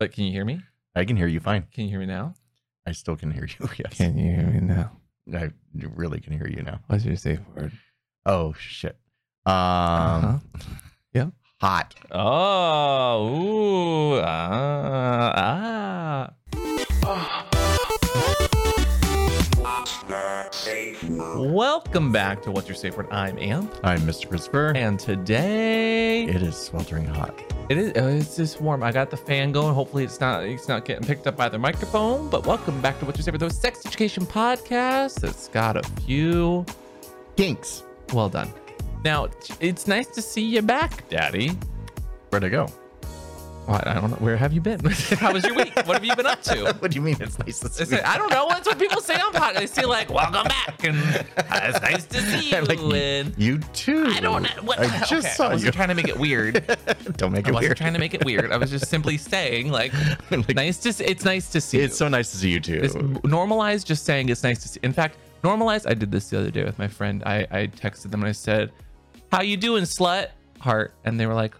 But can you hear me? I can hear you fine. Can you hear me now? I still can hear you. Yes. Can you hear me now? I really can hear you now. What's your safe word? Oh shit. Um Uh-huh. Yeah. hot. Oh, ooh, ah, ah. Welcome back to What's Your Safe Word. I'm Am, I'm Mr. Christopher. and today it is sweltering hot. it is oh, it's just warm. I got the fan going. Hopefully, it's not it's not getting picked up by the microphone. But welcome back to What's Your Safe Word, the sex education podcast. That's got a few. Kinks. Well done. Now it's nice to see you back, Daddy. Where'd I go? What, I don't know. Where have you been? How was your week? What have you been up to? what do you mean it's nice to see say, I don't know. That's what people say on podcast. They say like, "Welcome back," and it's nice to see you. Like and you too. I don't know. What, I just okay, saw I wasn't you. trying to make it weird. don't make I it wasn't weird. trying to make it weird. I was just simply saying like, Like, nice to. s- It's nice to see. You. It's you. so nice to see you too. It's normalize just saying it's nice to see. In fact, normalize. I did this the other day with my friend. I I texted them and I said, "How you doing, slut?" Heart, and they were like,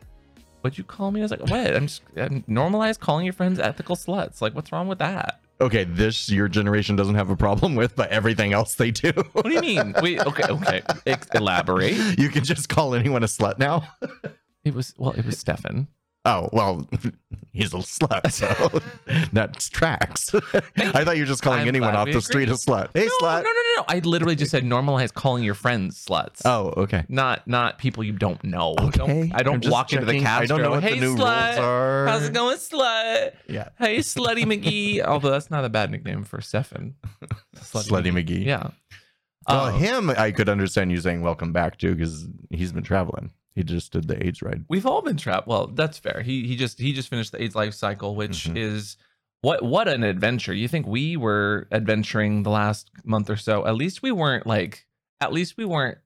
"What'd you call me?" I was like, "What? I'm just I'm normalize calling your friends ethical sluts. Like, what's wrong with that?" okay, this your generation doesn't have a problem with, but everything else they do. What do you mean? Wait, okay, okay. Ex- elaborate. you can just call anyone a slut now. It was well, it was Stefan. Oh well, he's a slut, so that tracks. I thought you were just calling I'm anyone off the street a slut. Hey, No, slut. no, no, no, no. I literally just said normalize calling your friends sluts. Oh, okay. Not not people you don't know. Don't- Okay. I don't I'm just walk into the checking. Castro. I don't know what hey, the new slut. rules are. How's it going, slut? Yeah, Hey, Slutty McGee. Although that's not a bad nickname for Stefan. Slutty McGee. Yeah. Well, Um, him, I could understand you saying welcome back to because he's been traveling. He just did the AIDS ride. We've all been trapped. Well, that's fair. He he just he just finished the AIDS life cycle, which Mhm. is what what an adventure. You think we were adventuring the last month or so? At least we weren't like. At least we weren't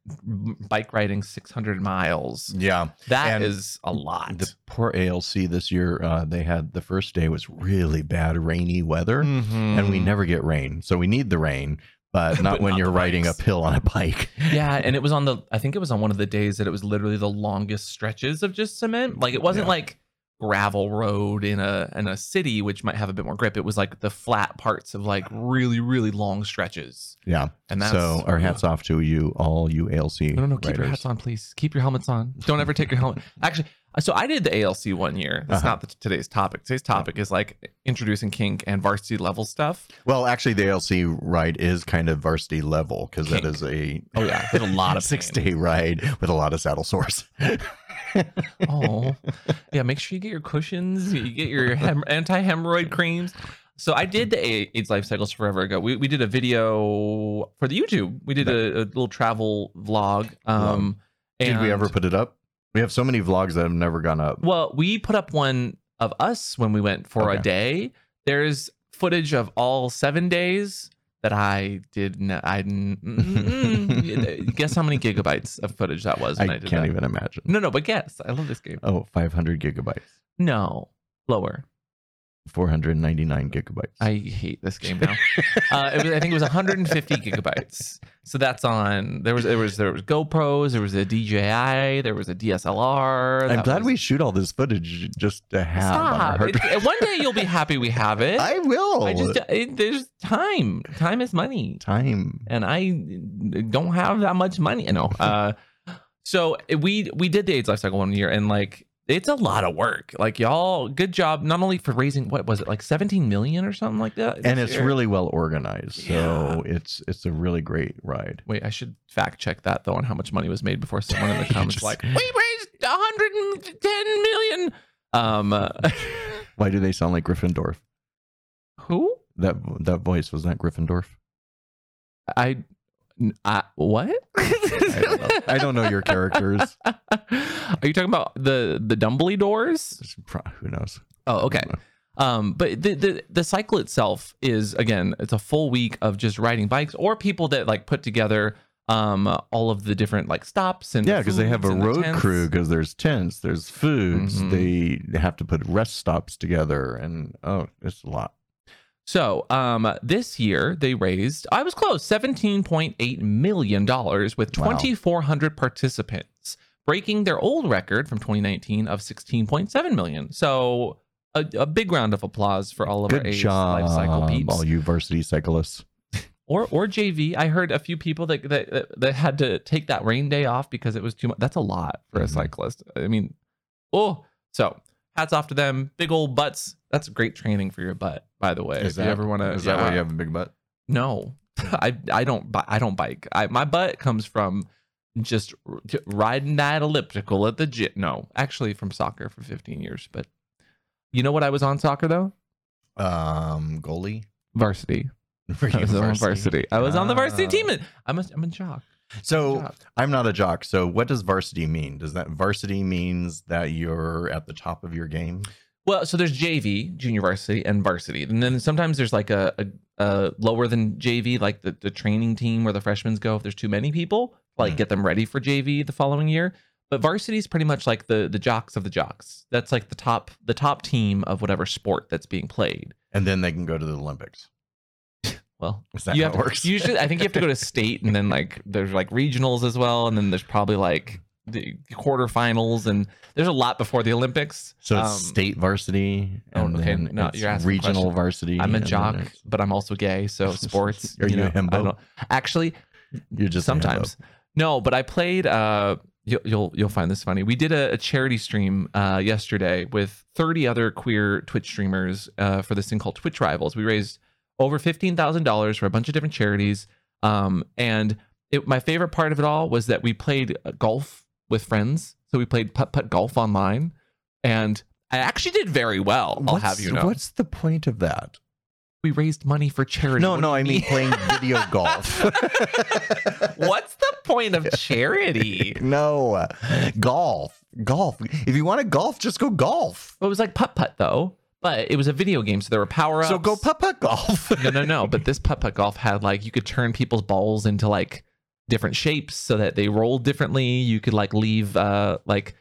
bike riding 600 miles. Yeah, That is And a lot. the poor ALC this year. Uh, they had the first day was really bad rainy weather, and we never get rain, so we need the rain, but not But when not you're riding uphill on a bike. Yeah, and it was on the. I think it was on one of the days that it was literally the longest stretches of just cement. Like it wasn't Yeah. like gravel road in a in a city, which might have a bit more grip. It was like the flat parts of like really really long stretches. Yeah. And that's so our hats off to you, all you ALC. No, no, no. Keep your hats on, please. Keep your helmets on. Don't ever take your helmet. Actually, so I did the ALC one year. That's Uh-huh. not the, today's topic. Today's topic is like introducing kink and varsity level stuff. Well, actually, the ALC ride is kind of varsity level because that is a Oh yeah, there's a lot of six pain. day ride with a lot of saddle sores. Oh, yeah. Make sure you get your cushions. You get your hem- anti-hemorrhoid creams. So I did the AIDS life cycles forever ago. We, we did a video for the YouTube. We did a, a little travel vlog. Um, Did we ever put it up? We have so many vlogs that have never gone up. Well, we put up one of us when we went for a Okay. day. There's footage of all seven days that I did. n- I n- mm, mm, guess how many gigabytes of footage that was. When I, I can't that. even imagine. No, no, but guess. I love this game. Oh, 500 gigabytes, No, lower. 499 gigabytes. I hate this game now. uh, it was, I think it was 150 gigabytes. So that's on. There was there was there was GoPros. There was a DJI. There was a DSLR. I'm glad was- we shoot all this footage just to have. on It- one day you'll be happy we have it. I will. I just it, there's time. Time is money, time. and I don't have that much money. You know. Uh, so we we did the AIDS lifecycle one year, and like it's a lot of work. Like y'all, good job. Not only for raising what was it like 17 million or something like that, And it's year? really well organized, so it's it's a really great ride. Wait, I should fact check that though on how much money was made before someone in the comments just- like we raised 110 million. Um, uh, Why do they sound like Gryffindor? who? That that voice was that Gryffindor. I, I what? I don't know. I don't know your characters. Are you talking about the the Dumbly doors? Who knows? Oh, okay. Um, but the, the the cycle itself is again, it's a full week of just riding bikes or people that like put together um all of the different like stops and Yeah, because they have a the road crew. Because there's tents, there's foods. Mhm. They they have to put rest stops together, and oh, it's a lot. So, um, this year they raised, I was close, $17.8 million with Wow. 2,400 participants, breaking their old record from 2019 of 16.7 million. So, a, a big round of applause for all of our Good A's job, life cycle peeps. all you varsity cyclists. or or JV. I heard a few people that that that had to take that rain day off because it was too much. That's a lot for a Mhm. cyclist. I mean, oh, so hats off to them. Big old butts. That's great training for your butt, by the way. if you ever want to, Is that why you have a big butt? No, I I don't I don't bike. I my butt comes from just riding that elliptical at the gym. No, actually from soccer for 15 years. But you know what I was on soccer though? Um, goalie. Varsity. Were I was on varsity. I was on the varsity Ah. team. and I'm a, I'm in shock. So. I'm not a jock. So what does varsity mean? Does that varsity means that you're at the top of your game? Well, so there's JV, junior varsity, and varsity, and then sometimes there's like a, a, a lower than JV, like the, the training team where the freshmen go. If there's too many people, like Hmm. get them ready for JV the following year. But varsity is pretty much like the the jocks of the jocks. That's like the top the top team of whatever sport that's being played. And then they can go to the Olympics. Well, Is that you how have it to, works? usually I think you have to go to state, and then like there's like regionals as well, and then there's probably like the quarterfinals, and there's a lot before the Olympics. So it's Um, state varsity. oh, and okay, then no, you're asking regional varsity. I'm a jock, but I'm also gay. So sports. Are you a know, himbo? I don't- Actually, You're just sometimes. No, but I played. Uh, you'll you'll, you'll find this funny. We did a, a charity stream uh, yesterday with 30 other queer Twitch streamers uh, for this thing called Twitch Rivals. We raised over fifteen thousand dollars for a bunch of different charities. Um, and it, my favorite part of it all was that we played uh, golf with friends. So we played putt putt golf online, and I actually did very well. I'll have you know. What's the point of that? We raised money for charity. No, What no, I mean mean? playing video golf. What's the point of charity? no, golf. Golf. If you want to golf, just go golf. It was like putt putt though, but it was a video game, so there were power ups. So go putt putt golf. no, no, no. But this putt putt golf had like you could turn people's balls into like different shapes so that they rolled differently. You could like leave uh like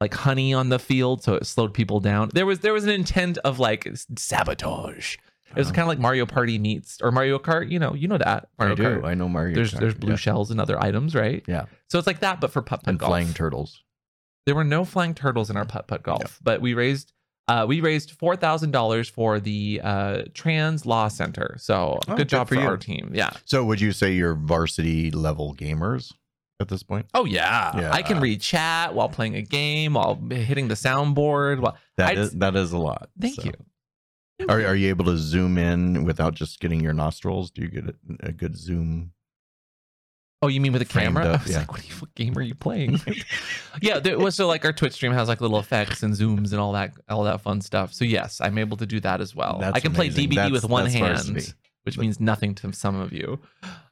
like honey on the field, so it slowed people down. There was there was an intent of like sabotage. It was Oh. kind of like Mario Party meets or Mario Kart. You know, you know that Mario I do. Kart. I know Mario. There's Kart, there's blue yeah. shells and other items, right? Yeah. So it's like that, but for putt putt and golf. flying turtles. There were no flying turtles in our putt putt golf, but we raised uh, we raised four thousand dollars for the uh, Trans Law Center. So Oh, good job good for, for our team. Yeah. So would you say you're varsity level gamers at this point? Oh yeah. Yeah. I can read chat while playing a game, while hitting the soundboard. While That I'd- is that is a lot. thank So- you. Are are you able to zoom in without just getting your nostrils? Do you get a, a good zoom? Oh, you mean with a camera? up, I was yeah. like, what, you, what game are you playing? yeah, there was so like our Twitch stream has like little effects and zooms and all that all that fun stuff. So yes, I'm able to do that as well. That's I can play amazing. DBD That's- with one hand, which means nothing to some of you.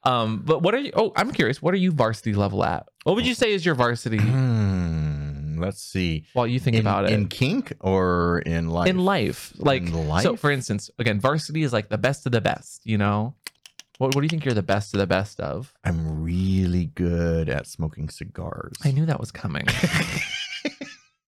Um, but what are you? Oh, I'm curious. What are you varsity level at? What would you say is your varsity? Hmm, let's see. while you think in, about it, in kink or in life? in life, like In life? so. For instance, again, varsity is like the best of the best. You know, what what do you think you're the best of the best of? I'm really good at smoking cigars. I knew that was coming.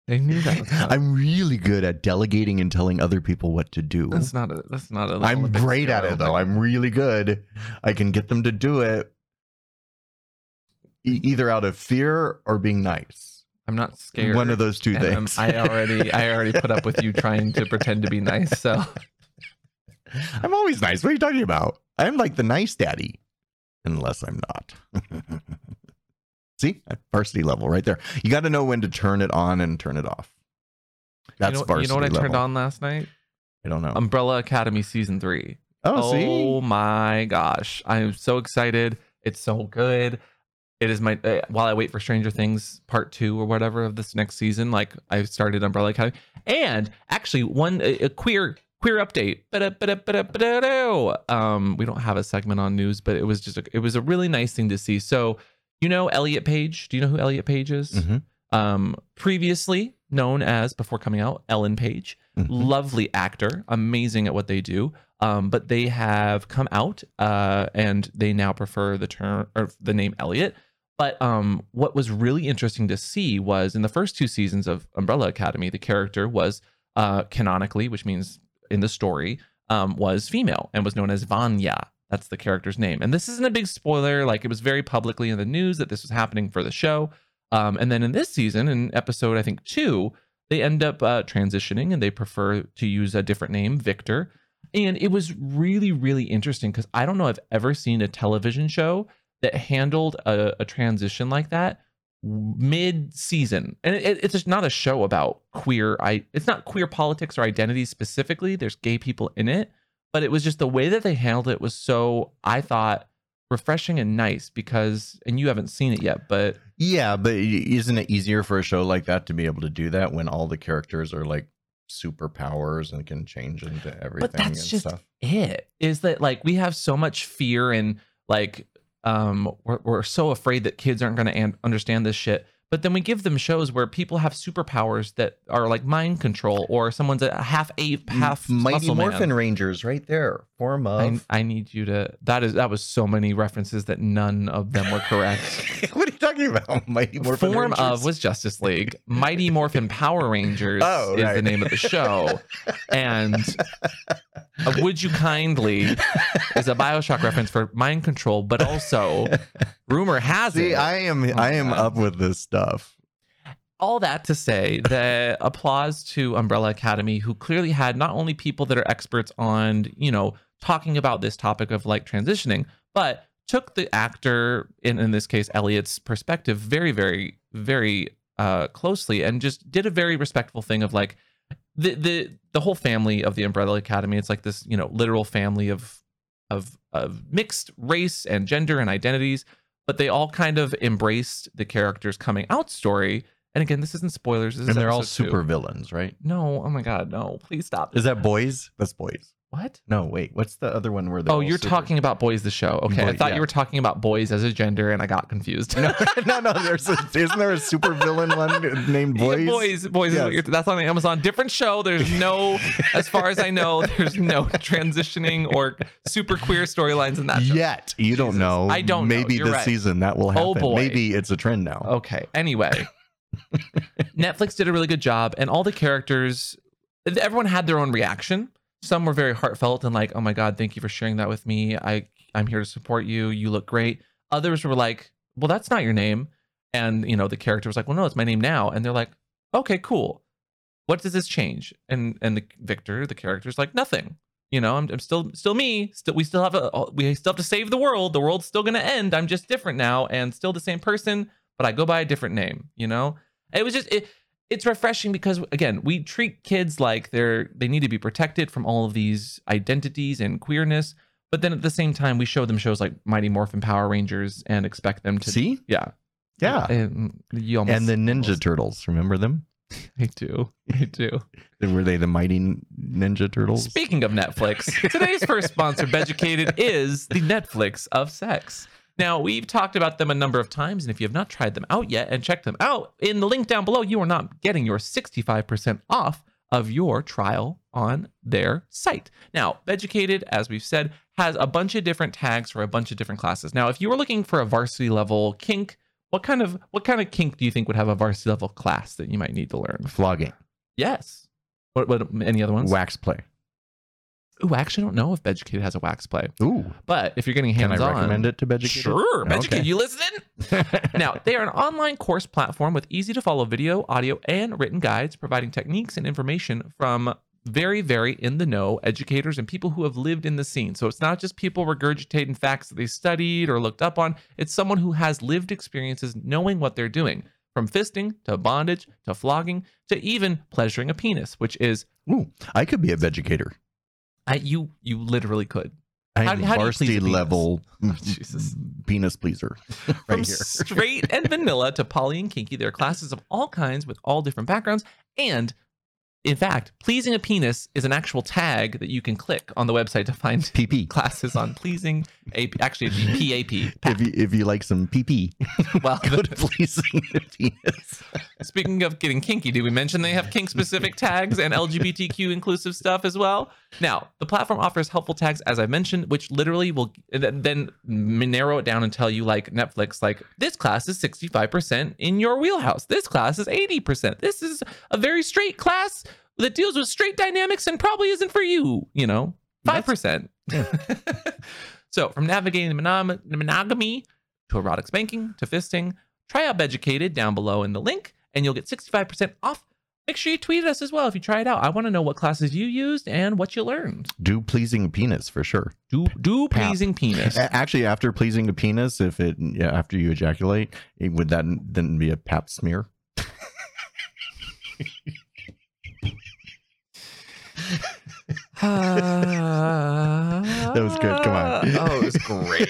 I knew that was coming. I'm really good at delegating and telling other people what to do. That's not a. That's not a. I'm Olympic great at it though. I'm really good. I can get them to do it e- either out of fear or being nice. I'm not scared. One of those two And, things. I already. I already put up with you trying to pretend to be nice. So I'm always nice. What are you talking about? I'm like the nice daddy, unless I'm not. See, At varsity level right there. You got to know when to turn it on and turn it off. That's you know, varsity you know what I turned on last night? I don't know. Umbrella Academy season three. oh, see, Oh my gosh. I'm so excited. It's so good. It is my uh, while I wait for Stranger Things part 2 or whatever of this next season like I started Umbrella Academy and actually one a, a queer queer update. Um we don't have a segment on news but it was just a, it was a really nice thing to see. So you know Elliot Page? Do you know who Elliot Page is? Mhm. Um previously known as before coming out Ellen Page Mhm. lovely actor, amazing at what they do. Um, but they have come out uh, and they now prefer the term or the name Elliot. But um, what was really interesting to see was in the first two seasons of Umbrella Academy, the character was uh, canonically, which means in the story, um, was female and was known as Vanya. That's the character's name. And this isn't a big spoiler. Like it was very publicly in the news that this was happening for the show. Um, and then in this season, in episode I think two, they end up uh, transitioning and they prefer to use a different name, Victor. And it was really, really interesting because I don't know I've ever seen a television show that handled a, a transition like that mid season. And it, it's just not a show about queer. I it's not queer politics or identity specifically. There's gay people in it, but it was just the way that they handled it was so I thought refreshing and nice because and you haven't seen it yet, but Yeah, but isn't it easier for a show like that to be able to do that when all the characters are like superpowers and can change into everything but that's and just stuff? it is that like we have so much fear and like um we're, we're so afraid that kids aren't going to an- understand this shit but then we give them shows where people have superpowers that are like mind control or someone's a half ape half Mighty muscle man. Morphin Rangers right there. Form I, of I need you to that is that was so many references that none of them were correct what talking about? Mighty Morphin Form Rangers? of was Justice League. Mighty Morphin Power Rangers Oh, is the name of the show. And uh, Would You Kindly is a Bioshock reference for mind control, but also rumor has See, it. I am Oh I am God. up with this stuff. all that to say that applause to Umbrella Academy, who clearly had not only people that are experts on, you know, talking about this topic of like transitioning, but took the actor in in this case Elliot's perspective very, very, very uh closely and just did a very respectful thing of like the the the whole family of the Umbrella Academy. It's like this, you know, literal family of of of mixed race and gender and identities, but they all kind of embraced the character's coming out story. And again, this isn't spoilers. This is And they're all episode two. super villains, right? No, oh my god, no! Please stop. Is that boys? That's boys. What? No, wait. What's the other one where Oh, you're super- talking about boys the show. Okay, I thought yeah. you were talking about boys as a gender, and I got confused. no, no, no. There's a, isn't there a super villain one named Yeah, Boys? boys, boys. what Yes. that's on Amazon. Different show. There's no, as far as I know, there's no transitioning or super queer storylines in that show. Yet you don't know. I don't know. Maybe this right. season that will oh, happen. Oh, boy. Maybe it's a trend now. Okay. Anyway, Netflix did a really good job, and all the characters, everyone had their own reaction. Some were very heartfelt and like, "Oh my god, thank you for sharing that with me. I I'm here to support you. You look great." Others were like, "Well, that's not your name," and you know the character was like, "Well, no, it's my name now," and they're like, "Okay, cool. What does this change?" And and the Victor, the character's like, "Nothing." You know, I'm, I'm still still me. Still, we still have a we still have to save the world. The world's still gonna end. I'm just different now, and still the same person, but I go by a different name. You know, it was just it, it's refreshing because again, we treat kids like they're they need to be protected from all of these identities and queerness, but then at the same time, we show them shows like Mighty Morphin Power Rangers and expect them to See? yeah Yeah. And you almost and the Ninja almost- Turtles. Remember them? I do I do. Were they the Mighty Ninja Turtles? Speaking of Netflix, today's first sponsor, Beducated, is the Netflix of sex. Now, we've talked about them a number of times, and if you have not tried them out yet and checked them out, in the link down below, you are not getting your 65% off of your trial on their site. Now, Beducated, as we've said, has a bunch of different tags for a bunch of different classes. Now, if you were looking for a varsity level kink, what kind of what kind of kink do you think would have a varsity level class that you might need to learn? Flogging. Yes. What, what any other ones? Wax play. Ooh, I actually don't know if Beducated has a wax play. Ooh. But if you're getting hands on. Can I recommend it to Beducated? Sure, Okay. Beducated, you listening? now, they are an online course platform with easy to follow video, audio, and written guides providing techniques and information from very, very in the know educators and people who have lived in the scene. So it's not just people regurgitating facts that they studied or looked up on, it's someone who has lived experiences knowing what they're doing. From fisting to bondage to flogging to even pleasuring a penis, which is Ooh, I could be a veducator. I, you you literally could. I'm How- how you varsity penis? level Jesus. penis pleaser From here. straight and vanilla to poly and kinky, there are classes of all kinds with all different backgrounds. And in fact, pleasing a penis is an actual tag that you can click on the website to find PP. classes on pleasing a actually PAP. If you if you like some PP, Well, go to pleasing a penis. speaking of getting kinky, did we mention they have kink specific tags and LGBTQ inclusive stuff as well? Now, the platform offers helpful tags, as I mentioned, which literally will then narrow it down and tell you, like Netflix, like this class is 65% in your wheelhouse. This class is 80%. This is a very straight class that deals with straight dynamics and probably isn't for you, you know, 5%. so, from navigating monog- monogamy to erotic spanking to fisting, try out Beducated down below in the link, and you'll get 65% off make sure you tweet us as well if you try it out. I want to know what classes you used and what you learned. Do pleasing penis for sure. Do do Pap. pleasing penis. A- Actually, after pleasing a penis, if it yeah, after you ejaculate, it, would that then be a pap smear? that was good. Come on. Oh, it was great.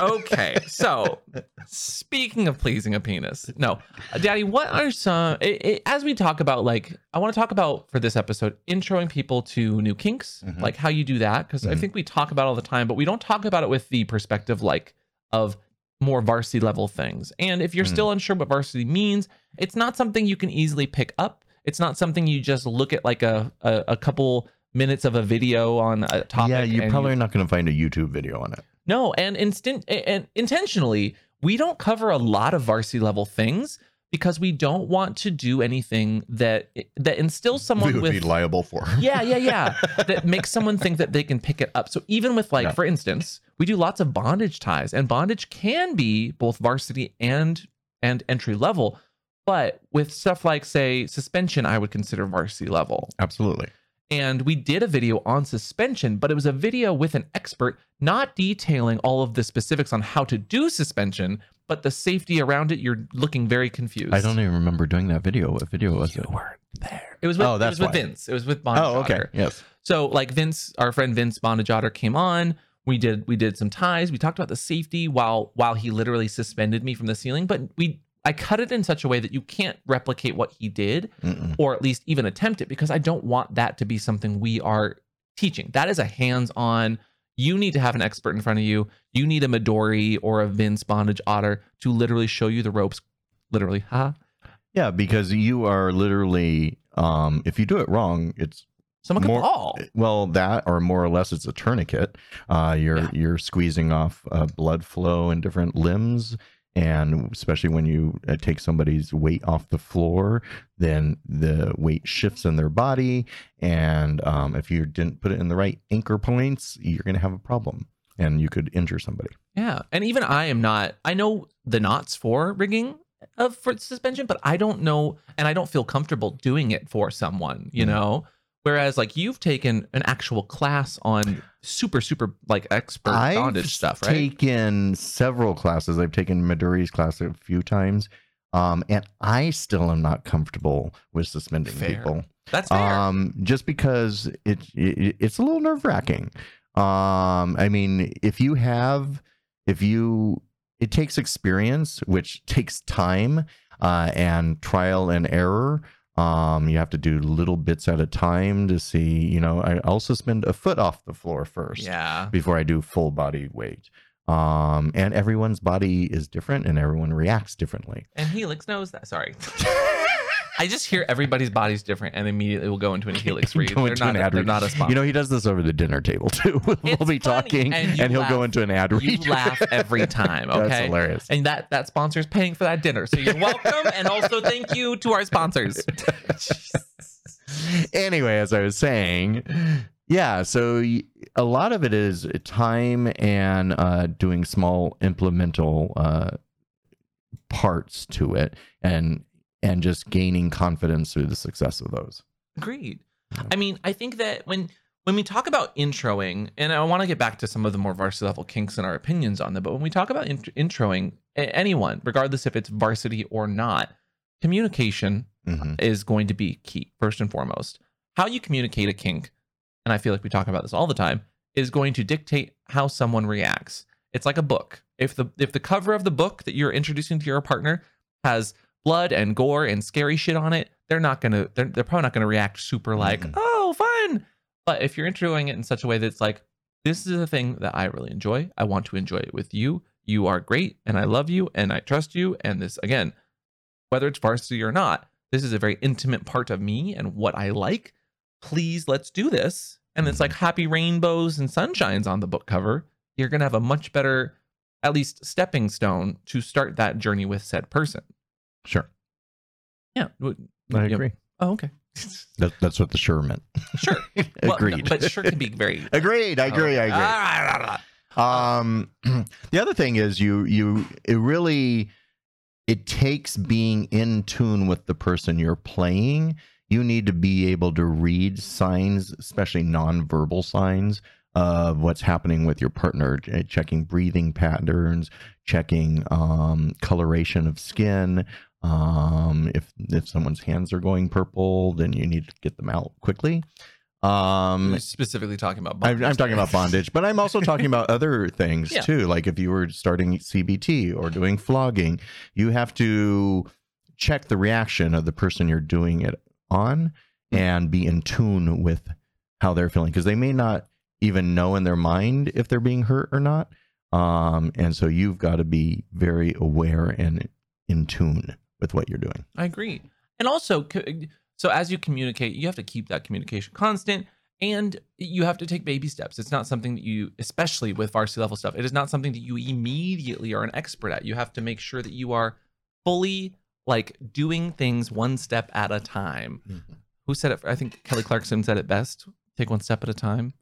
okay, so speaking of pleasing a penis, no, Daddy, what are some? It, it, as we talk about, like, I want to talk about for this episode, introing people to new kinks, Mhm. like how you do that, because I Mhm. think we talk about all the time, but we don't talk about it with the perspective like of more varsity level things. And if you're Mm. still unsure what varsity means, it's not something you can easily pick up. It's not something you just look at like a a, a couple minutes of a video on a topic. yeah, you're probably not going to find a YouTube video on it. no, and instant and intentionally, we don't cover a lot of varsity level things because we don't want to do anything that that instills someone we would with be liable for. yeah, yeah, yeah. that makes someone think that they can pick it up. So even with like, for instance, we do lots of bondage ties, and bondage can be both varsity and and entry level. But with stuff like, say, suspension, I would consider varsity level. Absolutely. And we did a video on suspension, but it was a video with an expert, not detailing all of the specifics on how to do suspension, but the safety around it. You're looking very confused. I don't even remember doing that video. What video was You it? weren't there. It was with, Oh, that's it was with. Vince. It was with Bondage Oh, okay. Yes. So like Vince, our friend Vince Bondage Otter came on. We did we did some ties. We talked about the safety while while he literally suspended me from the ceiling. But we I cut it in such a way that you can't replicate what he did, Mm-mm. or at least even attempt it, because I don't want that to be something we are teaching. That is a hands-on. You need to have an expert in front of you. You need a Midori or a Vince Bondage Otter to literally show you the ropes. Literally, huh? Yeah, because you are literally, um, if you do it wrong, it's Someone could More- fall. well that or more or less it's a tourniquet. Uh, you're Yeah. you're squeezing off uh, blood flow in different limbs, and especially when you uh, take somebody's weight off the floor, then the weight shifts in their body, and um, if you didn't put it in the right anchor points, you're gonna have a problem, and you could injure somebody. Yeah, and even I am not. I know the knots for rigging of for suspension, but I don't know, and I don't feel comfortable doing it for someone. You Mhm. know, whereas like you've taken an actual class on super super like expert I've bondage stuff, right? I've taken several classes. I've taken Midori's class a few times, um, and I still am not comfortable with suspending Fair. people. That's fair. Um, just because it, it it's a little nerve wracking. Um, I mean, if you have, if you, it takes experience, which takes time, uh, and trial and error. Um, you have to do little bits at a time to see. You know, I, also spend a foot off the floor first yeah. before I do full body weight. Um, and everyone's body is different, and everyone reacts differently. And Helix knows that. Sorry. I just hear everybody's body's different and immediately we'll go into an Helix read. Go They're into not, an ad they're read. not a sponsor. You know, he does this over the dinner table too. we'll It's be funny, talking, and and, you he'll laugh. go into an ad you read. laugh every time, That's okay? hilarious. and that that sponsor is paying for that dinner. So you're welcome, and also thank you to our sponsors. anyway, as I was saying, yeah, so y- a lot of it is time and uh, doing small implemental uh, parts to it, and and just gaining confidence through the success of those. Agreed. I mean, I think that when when we talk about introing, and I want to get back to some of the more varsity level kinks and our opinions on them, but when we talk about int- introing anyone, regardless if it's varsity or not, communication Mhm. is going to be key first and foremost. How you communicate a kink, and I feel like we talk about this all the time, is going to dictate how someone reacts. It's like a book. If the if the cover of the book that you're introducing to your partner has blood and gore and scary shit on it, they're not gonna they're, they're probably not gonna react super like, Mhm. oh fun. But if you're introing it in such a way that's like, this is a thing that I really enjoy. I want to enjoy it with you. You are great and I love you and I trust you. And this again, whether it's varsity or not, this is a very intimate part of me and what I like. Please let's do this. And it's like happy rainbows and sunshines on the book cover. You're gonna have a much better, at least stepping stone to start that journey with said person. Sure, Yeah. I agree. Oh, okay. That, that's what the sure meant. Sure. Well, no, Agreed. but sure can be very Agreed. I agree. I agree. Ah, Um, the other thing is you you it really it takes being in tune with the person you're playing you need to be able to read signs, especially nonverbal signs of what's happening with your partner, checking breathing patterns, checking um, coloration of skin. Um, if if someone's hands are going purple, then you need to get them out quickly. Um, You're specifically talking about. I'm, I'm bondage talking about bondage, but I'm also talking about other things Yeah. too. Like if you were starting CBT or doing flogging, you have to check the reaction of the person you're doing it on and be in tune with how they're feeling because they may not even know in their mind if they're being hurt or not. Um, and so you've got to be very aware and in tune with what you're doing. I agree. And also, so as you communicate, you have to keep that communication constant and you have to take baby steps. It's not something that you, especially with varsity level stuff, it is not something that you immediately are an expert at. You have to make sure that you are fully like doing things one step at a time. Mm-hmm. Who said it? I think Kelly Clarkson said it best. Take one step at a time.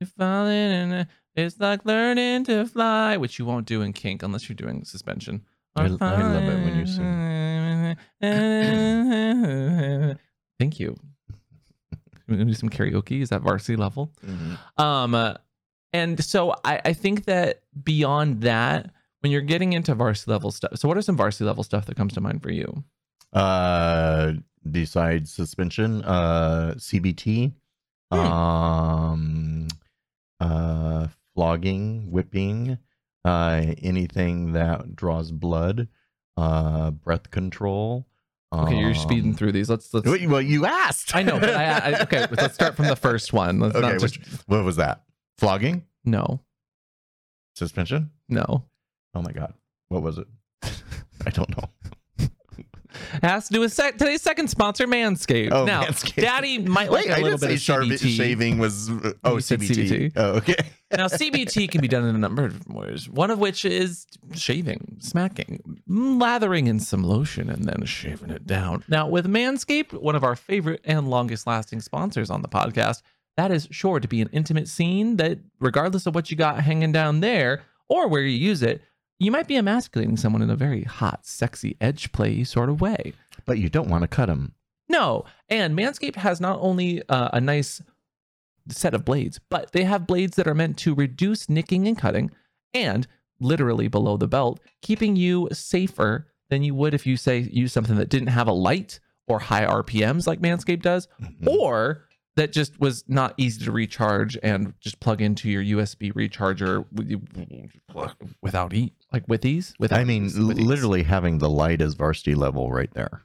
You're falling in a- it's like learning to fly, which you won't do in kink unless you're doing suspension. I- I love it when you sing. Thank you. We're gonna do some karaoke. Is that varsity level? Um, uh, and so I, I think that beyond that, when you're getting into varsity level stuff, so what are some varsity level stuff that comes to mind for you? uh besides suspension uh cbt Hmm. um uh flogging whipping uh anything that draws blood uh breath control Okay, you're speeding um, through these. Let's let's. Well you asked I know, but I, I okay. Let's start from the first one. Let's okay not just which, what was that flogging no, suspension no. oh my god what was it i don't know has to do with sec- today's second sponsor, Manscaped. Oh, now, Manscaped. Daddy might wait like a i little bit say of CBT. shaving was uh, oh cbt. CBT. oh okay Now, CBT can be done in a number of ways. One of which is shaving, smacking, lathering in some lotion, and then shaving it down. Now, with Manscaped, one of our favorite and longest lasting sponsors on the podcast, that is sure to be an intimate scene that, regardless of what you got hanging down there or where you use it, you might be emasculating someone in a very hot, sexy, edge play sort of way. but you don't want to cut them No, and Manscaped has not only uh, a nice set of blades, but they have blades that are meant to reduce nicking and cutting, and literally below the belt, keeping you safer than you would if you say use something that didn't have a light or high RPMs like Manscaped does, Mhm. or that just was not easy to recharge and just plug into your USB recharger without e like with ease. Without I mean, ease, with ease. literally having the light as varsity level right there.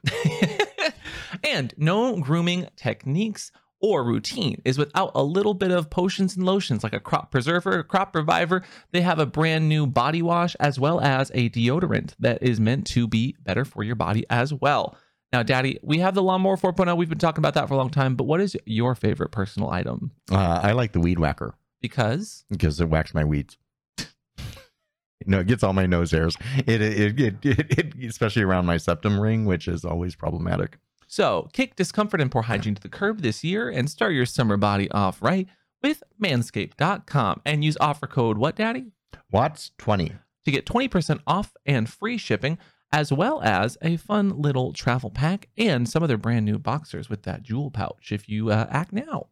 and no grooming techniques or routine is without a little bit of potions and lotions like a crop preserver, a crop reviver. They have a brand new body wash as well as a deodorant that is meant to be better for your body as well. Now, Daddy, we have the Lawnmower 4.0. We've been talking about that for a long time, but what is your favorite personal item? Uh, I like the weed whacker Because because it whacks my weeds. no, it gets all my nose hairs. It it, it, it, it especially around my septum ring, which is always problematic. So, kick discomfort and poor hygiene to the curb this year and start your summer body off right with manscaped.com and use offer code what, Daddy? Watts twenty. To get 20% off and free shipping, as well as a fun little travel pack and some of their brand new boxers with that jewel pouch if you uh, act now.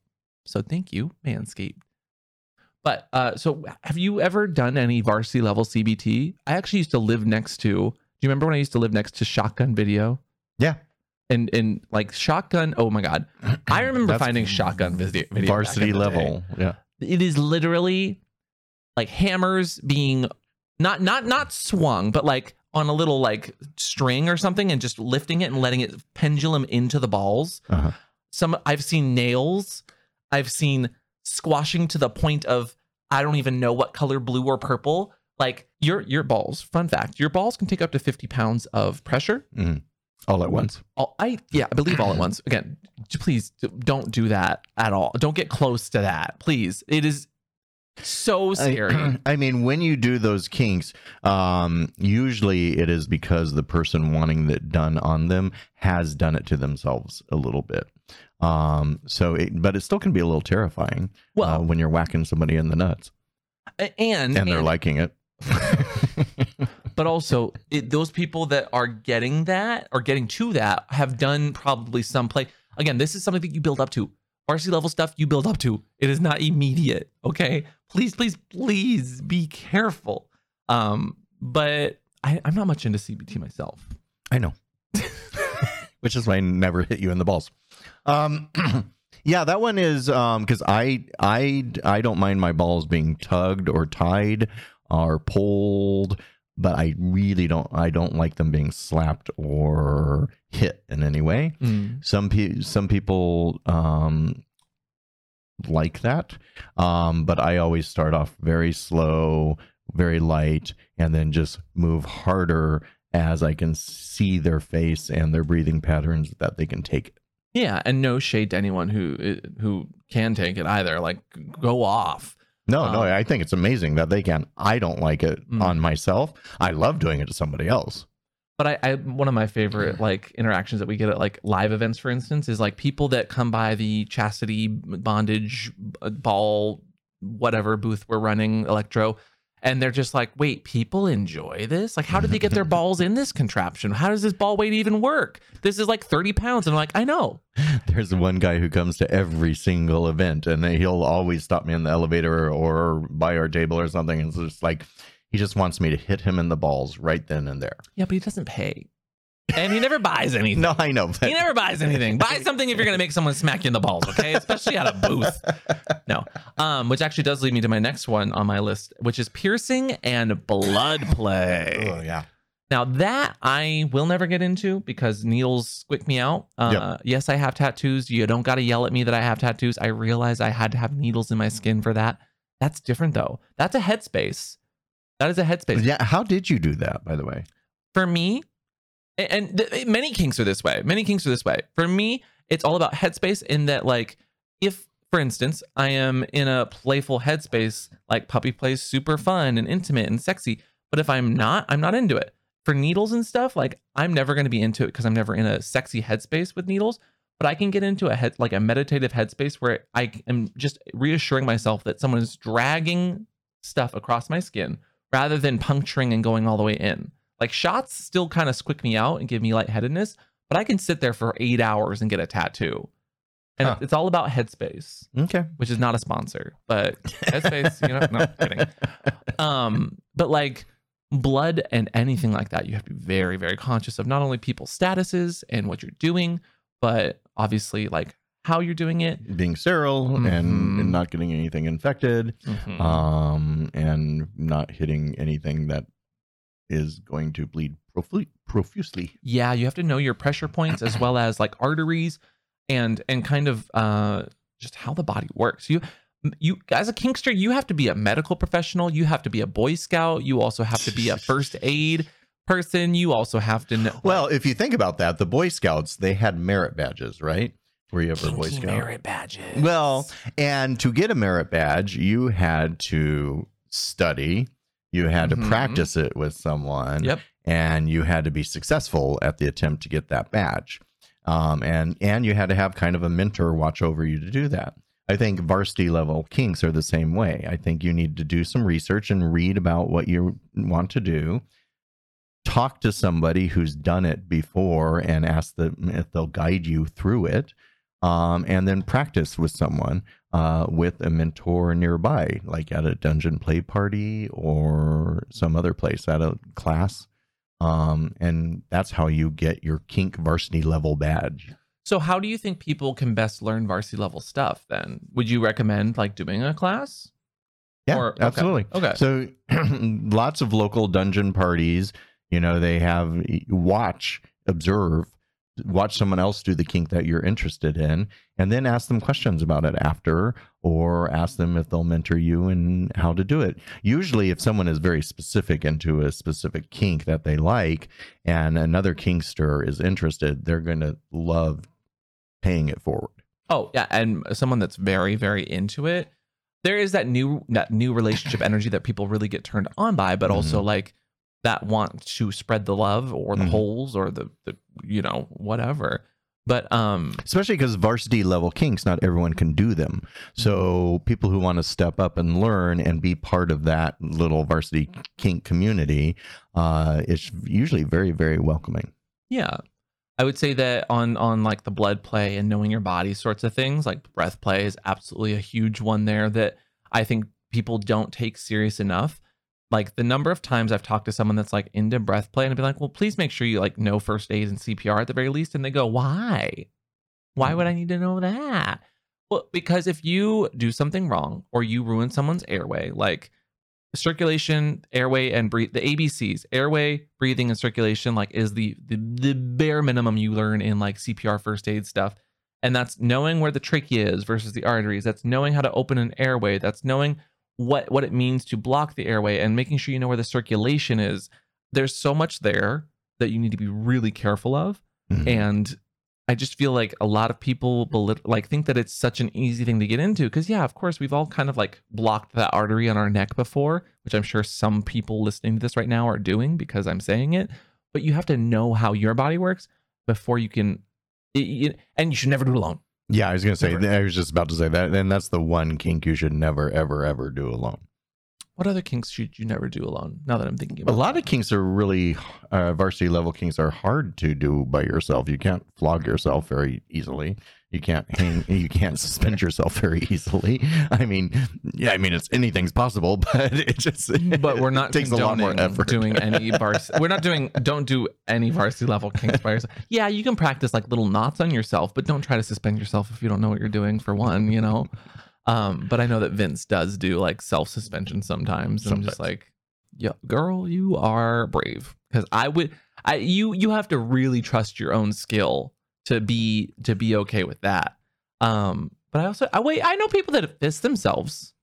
So, thank you, Manscaped. But uh, so, have you ever done any varsity level CBT? I actually used to live next to. Do you remember when I used to live next to Shotgun Video? Yeah, and and like shotgun oh my god i remember finding shotgun video, video varsity level. Yeah, it is literally like hammers being not not not swung but like on a little like string or something and just lifting it and letting it pendulum into the balls Uh-huh. some i've seen nails i've seen squashing to the point of i don't even know what color blue or purple like your your balls fun fact your balls can take up to 50 pounds of pressure all at once. all, I yeah, I believe all at once. Again, please don't do that at all. Don't get close to that, please. It is so scary. I, I mean, when you do those kinks, um, usually it is because the person wanting that done on them has done it to themselves a little bit. Um, so, it, but it still can be a little terrifying uh, well, when you're whacking somebody in the nuts a- and and they're liking it. but also it, those people that are getting that or getting to that have done probably some play. Again, this is something that you build up to. Varsity level stuff you build up to. It is not immediate. Okay, please, please, please be careful. Um, but I, I'm not much into CBT myself. I know. Which is why I never hit you in the balls. Um, yeah, that one is um because I I I don't mind my balls being tugged or tied or pulled, but I really don't I don't like them being slapped or hit in any way. Some pe- some people um like that, um, but I always start off very slow, very light, and then just move harder as I can see their face and their breathing patterns that they can take it. Yeah, and no shade to anyone who who can take it either. Like, go off. No, no, Um, I think it's amazing that they can. I don't like it Mm. on myself. I love doing it to somebody else. But I, I one of my favorite like interactions that we get at like live events, for instance, is like people that come by the chastity bondage ball, whatever booth we're running, electro, and they're just like, wait, people enjoy this? Like, how did they get their balls in this contraption? How does this ball weight even work? This is like 30 pounds. And I'm like, I know. There's one guy who comes to every single event and he'll always stop me in the elevator or by our table or something. And it's just like, he just wants me to hit him in the balls right then and there. Yeah, but he doesn't pay. And he never buys anything. No, I know. But He never buys anything. Buy something if you're gonna make someone smack you in the balls, okay? Especially at a booth. No. Um, which actually does lead me to my next one on my list, which is piercing and blood play. Oh, yeah. Now that I will never get into because needles squick me out. Uh, Yes, I have tattoos. You don't got to yell at me that I have tattoos. I realize I had to have needles in my skin for that. That's different though. That's a headspace. That is a headspace Yeah. How did you do that, by the way? for me and th- many kinks are this way. Many kinks are this way. For me it's all about headspace in that like if for instance i am in a playful headspace like puppy play is super fun and intimate and sexy but if i'm not i'm not into it. For needles and stuff like i'm never going to be into it because i'm never in a sexy headspace with needles but i can get into a head like a meditative headspace where i am just reassuring myself that someone is dragging stuff across my skin rather than puncturing and going all the way in like shots still kind of squick me out and give me lightheadedness, but I can sit there for eight hours and get a tattoo. And Huh. it's all about Headspace, Okay. which is not a sponsor, but Headspace, you know, no kidding. Um, but like blood and anything like that, you have to be very, very conscious of not only people's statuses and what you're doing, but obviously like how you're doing it. Being sterile and, Mhm. and not getting anything infected, Mhm. um, and not hitting anything that is going to bleed profu- profusely. yeah you have to know your pressure points as well as like arteries and and kind of uh just how the body works you you as a kinkster you have to be a medical professional you have to be a boy scout you also have to be a first aid person you also have to know Well, if you think about that, the Boy Scouts they had merit badges, right? Were you ever a Boy Scout? merit badges Well, and to get a merit badge, you had to study, you had Mhm. to practice it with someone, Yep. and you had to be successful at the attempt to get that badge. Um, and and you had to have kind of a mentor watch over you to do that. I think varsity level kinks are the same way. I think you need to do some research and read about what you want to do. Talk to somebody who's done it before and ask them if they'll guide you through it um, and then practice with someone uh, with a mentor nearby, like at a dungeon play party or some other place at a class. Um, and that's how you get your kink varsity level badge. so how do you think people can best learn varsity level stuff then would you recommend like doing a class Yeah, Or- okay. absolutely. okay So lots of local dungeon parties, you know, they have watch, observe, watch someone else do the kink that you're interested in, and then ask them questions about it after, or ask them if they'll mentor you and how to do it. Usually, if someone is very specific into a specific kink that they like, and another kinkster is interested, they're going to love paying it forward. Oh yeah, and someone that's very very into it. There is that new that new relationship energy that people really get turned on by, but also mm-hmm. like that want to spread the love or the Mhm. holes or the the you know whatever. But um, especially because varsity level kinks, not everyone can do them. So people who want to step up and learn and be part of that little varsity kink community, uh, it's usually very, very welcoming. yeah, I would say that on on like the blood play and knowing your body sorts of things, like breath play is absolutely a huge one there that I think people don't take serious enough. Like the number of times I've talked to someone that's like into breath play and I'd be like, well, please make sure you like know first aid and CPR at the very least. And they go, why? Why would mm. I need to know that? Well, because if you do something wrong or you ruin someone's airway, like circulation, airway, and breathe, the ABCs, airway, breathing, and circulation, like is the, the the bare minimum you learn in like CPR first aid stuff. And that's knowing where the trachea is versus the arteries. That's knowing how to open an airway. That's knowing what what it means to block the airway and making sure you know where the circulation is. There's so much there that you need to be really careful of. Mhm. And I just feel like a lot of people belit- like think that it's such an easy thing to get into because yeah, of course we've all kind of like blocked that artery on our neck before, which I'm sure some people listening to this right now are doing because I'm saying it. But you have to know how your body works before you can, it, it- and you should never do it alone. Yeah, I was gonna say. I was just about to say that, and that's the one kink you should never, ever, ever do alone. What other kinks should you never do alone? Now that I'm thinking about A lot that. of kinks are really uh, varsity level kinks are hard to do by yourself. You can't flog yourself very easily. You can't hang. You can't suspend yourself very easily. I mean, yeah, I mean, it's anything's possible, but it just but we're not takes a lot more effort. doing any varsity. We're not doing. Don't do any varsity level kinks by yourself. Yeah, you can practice like little knots on yourself, but don't try to suspend yourself if you don't know what you're doing. For one, you know. Um, but I know that Vince does do like self suspension sometimes. And I'm just like, yeah, girl, you are brave because I would. I you you have to really trust your own skill to be to be okay with that. Um, but I also I wait. I know people that fist themselves.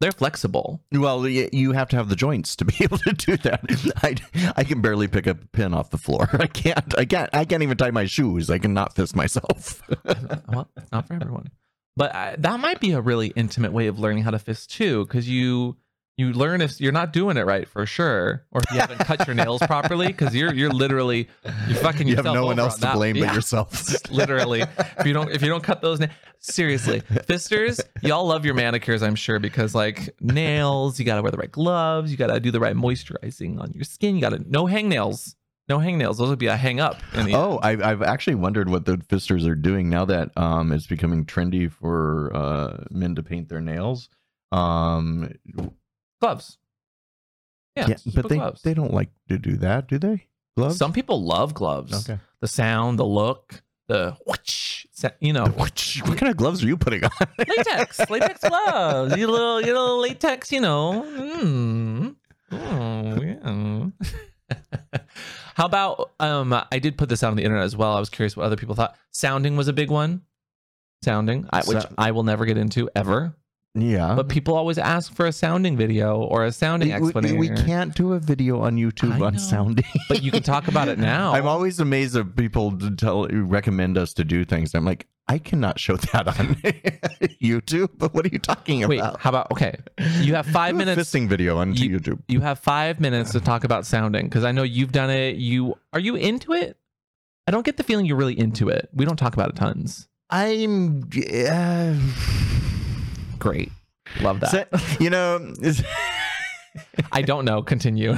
They're flexible. Well, you have to have the joints to be able to do that. I, I can barely pick up a pin off the floor. I can't. I can't. I can't even tie my shoes. I cannot fist myself. well, it's not for everyone. But I, that might be a really intimate way of learning how to fist too, because you you learn if you're not doing it right for sure, or if you haven't cut your nails properly, because you're you're literally you're fucking you have no one else on to that. blame Yeah, but yourself. literally, if you don't if you don't cut those nails, seriously, fisters, y'all love your manicures, I'm sure, because like nails, you gotta wear the right gloves, you gotta do the right moisturizing on your skin, you gotta no hangnails. No hangnails. Those would be a hang up. in the Oh, I've, I've actually wondered what the fisters are doing now that um, it's becoming trendy for uh, men to paint their nails. Um, gloves. Yeah, yeah, but they, gloves. they don't like to do that, do they? Gloves? Some people love gloves. Okay. The sound, the look, the whoosh, you know, What kind of gloves are you putting on? latex, latex gloves. You little, you little latex, you know. Mm. Oh, yeah. How about um? I did put this out on the internet as well. I was curious what other people thought. Sounding was a big one. Sounding, I, which So- I will never get into ever. yeah. But people always ask for a sounding video or a sounding we, explanation. we can't do a video on YouTube I on know. sounding. But you can talk about it now. I'm always amazed that people to tell recommend us to do things. I'm like, I cannot show that on YouTube. But what are you talking about? Wait, about? how about okay? You have five minutes. fisting video on You- YouTube. You have five minutes to talk about sounding because I know you've done it. You are you into it? I don't get the feeling you're really into it. We don't talk about it tons. I'm, uh, Great, love that. so- you know, I don't know. Continue.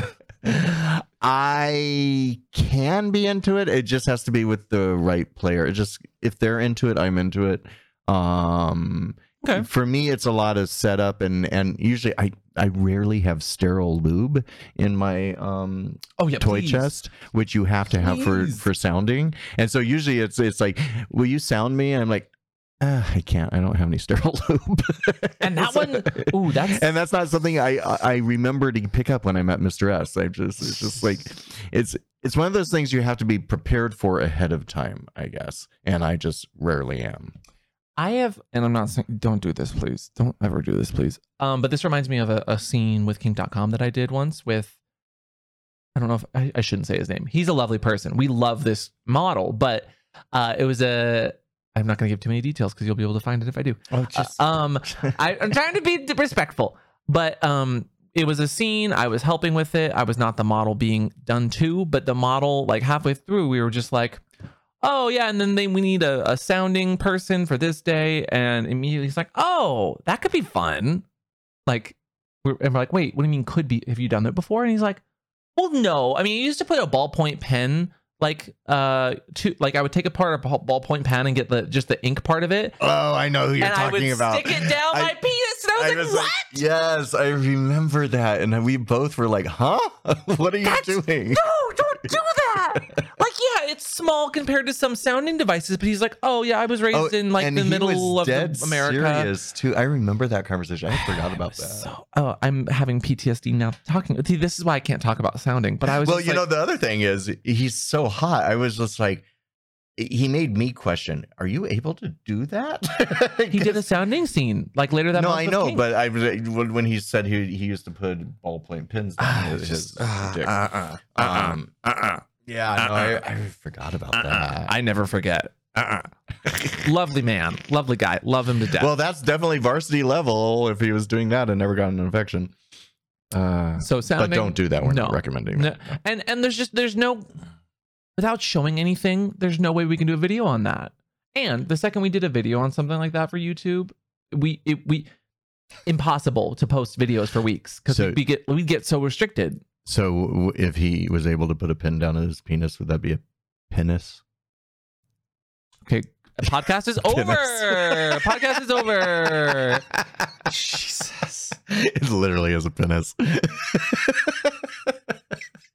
I can be into it. It just has to be with the right player. It just if they're into it, I'm into it. Um, Okay. For me, it's a lot of setup and and usually I I rarely have sterile lube in my um Oh yeah, toy please. chest, which you have to have for for sounding. And so usually it's it's like, will you sound me? And I'm like, uh, I can't. I don't have any sterile lube. And that one, ooh, that's and that's not something I I remember to pick up when I met Mr. S. I just it's just like it's it's one of those things you have to be prepared for ahead of time, I guess. And I just rarely am. I have, and I'm not saying don't do this, please. Don't ever do this, please. Um, but this reminds me of a, a scene with Kink.com that I did once with. I don't know if I, I shouldn't say his name. He's a lovely person. We love this model, but uh, it was a. I'm not going to give too many details because you'll be able to find it if I do. Oh, Uh, um, I, I'm trying to be respectful, but um, it was a scene. I was helping with it. I was not the model being done to, but the model, like halfway through, we were just like, oh yeah, and then they we need a, a sounding person for this day, and immediately he's like, oh, that could be fun. Like, we're, and we're like, wait, what do you mean could be? Have you done that before? And he's like, well, no. I mean, you used to put a ballpoint pen like uh to like I would take apart a ballpoint pen and get the just the ink part of it, Oh, I know who you're and I would talking about. stick it down I- my penis, and I was I like, was what? like, yes, I remember that, and we both were like, "Huh? what are you That's- doing?" no, don't do that. like, yeah, it's small compared to some sounding devices, but he's like, oh yeah, I was oh, raised in like Oh, the middle of dead America. Serious too. I remember that conversation. I forgot about that. So, oh, I'm having PTSD now talking. See, this is why I can't talk about sounding. But I was well, you like, know, the other thing is he's so hot. I was just like, he made me question: Are you able to do that? he did a sounding scene like later that no, month I know, King. but I was when when he said he he used to put ballpoint pins down Ah, his, his just, uh, dick. uh, uh, uh, Um, uh, yeah, no, I, I forgot about uh, uh, that. I never forget. Uh-uh. lovely man, lovely guy, love him to death. well, that's definitely varsity level. If he was doing that and never got an infection, uh, so sounding, but don't do that. We're not no. recommending No, and and there's just there's no without showing anything. There's no way we can do a video on that. And the second we did a video on something like that for YouTube, we it, we impossible to post videos for weeks because So- we get we get so restricted. So, if he was able to put a pin down in his penis, would that be a penis? Okay, podcast is over. Podcast is over. Jesus. It literally is a penis. I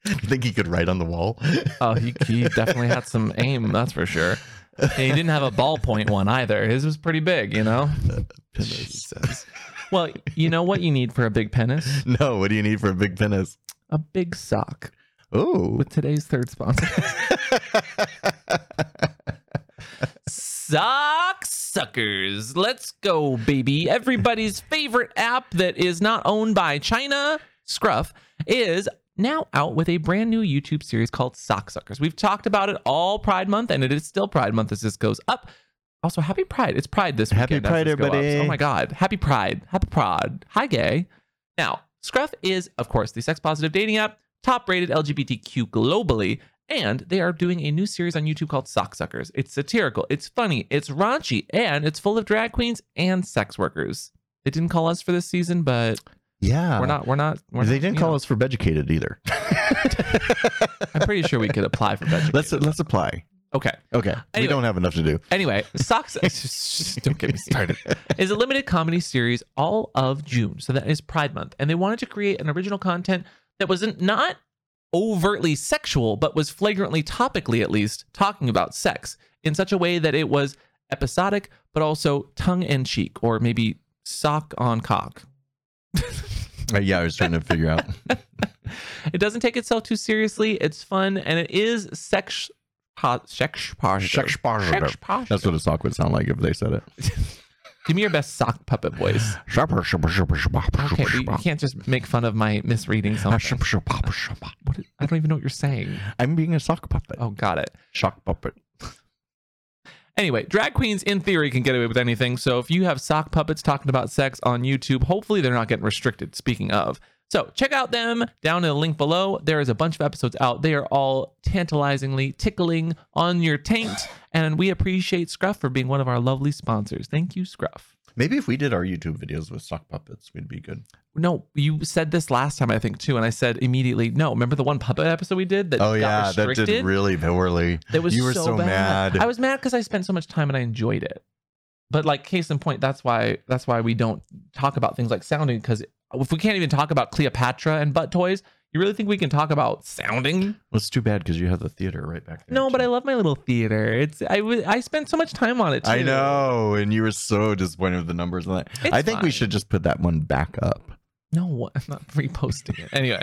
think he could write on the wall. Oh, he, he definitely had some aim, that's for sure. And he didn't have a ballpoint one either. His was pretty big, you know? Penis. Well, you know what you need for a big penis? No, what do you need for a big penis? A big sock. Oh. With today's third sponsor. Sock suckers. Let's go, baby. Everybody's favorite app that is not owned by China, Scruff, is now out with a brand new YouTube series called Sock Suckers. We've talked about it all Pride Month, and it is still Pride Month as this goes up. Also, happy Pride. It's Pride this Happy weekend. as Pride, this go ups. everybody. Oh my God. Happy Pride. Happy Pride. Hi, gay. Now, Scruff is, of course, the sex positive dating app, top rated LGBTQ globally, and they are doing a new series on YouTube called Sock Suckers. It's satirical, it's funny, it's raunchy, and it's full of drag queens and sex workers. They didn't call us for this season, but yeah. we're not, we're not, we're they not, didn't call know. us for Beducated either. I'm pretty sure we could apply for Veg. let's let's apply. Okay. Okay. We don't have enough to do. Anyway, Socks. don't get me started. Is a limited comedy series all of June, so that is Pride Month, and they wanted to create an original content that wasn't not overtly sexual, but was flagrantly topically, at least, talking about sex in such a way that it was episodic, but also tongue in cheek, or maybe sock on cock. Uh, yeah, I was trying to figure out. It doesn't take itself too seriously. It's fun, and it is sex. Po- sex positive. Sex positive. Sex positive. That's what a sock would sound like if they said it. Give me your best sock puppet voice. Okay, but you can't just make fun of my misreading uh, something. What is- I don't even know what you're saying. I'm being a sock puppet. Oh, got it. Shock puppet. Anyway, drag queens in theory can get away with anything. So if you have sock puppets talking about sex on YouTube, hopefully they're not getting restricted. Speaking of. So check out them down in the link below. There is a bunch of episodes out. They are all tantalizingly tickling on your taint. And we appreciate Scruff for being one of our lovely sponsors. Thank you, Scruff. Maybe if we did our YouTube videos with sock puppets, we'd be good. No, you said this last time, I think, too. And I said immediately, no. Remember the one puppet episode we did that Oh yeah, that did really poorly. That was you were so, so, mad. I was mad because I spent so much time and I enjoyed it. But like case in point, that's why that's why we don't talk about things like sounding because if we can't even talk about Cleopatra and butt toys, you really think we can talk about sounding? Well, it's too bad because you have the theater right back there. No, but. I love my little theater. It's I w- I spent so much time on it. Too. I know, and you were so disappointed with the numbers on that. It's I think we should just put that one back up. No, I'm not reposting it. Anyway,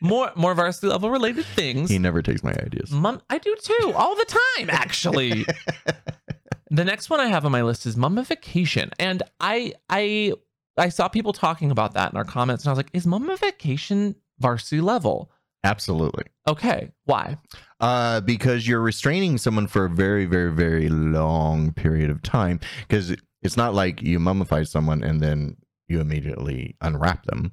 more more varsity level related things. He never takes my ideas. Mum, I do too, all the time, actually. the next one I have on my list is mummification, and I I I saw people talking about that in our comments, and I was like, is mummification varsity level? Absolutely. Okay, why? Uh, because you're restraining someone for a very, very, very long period of time. Because it's not like you mummify someone and then you immediately unwrap them.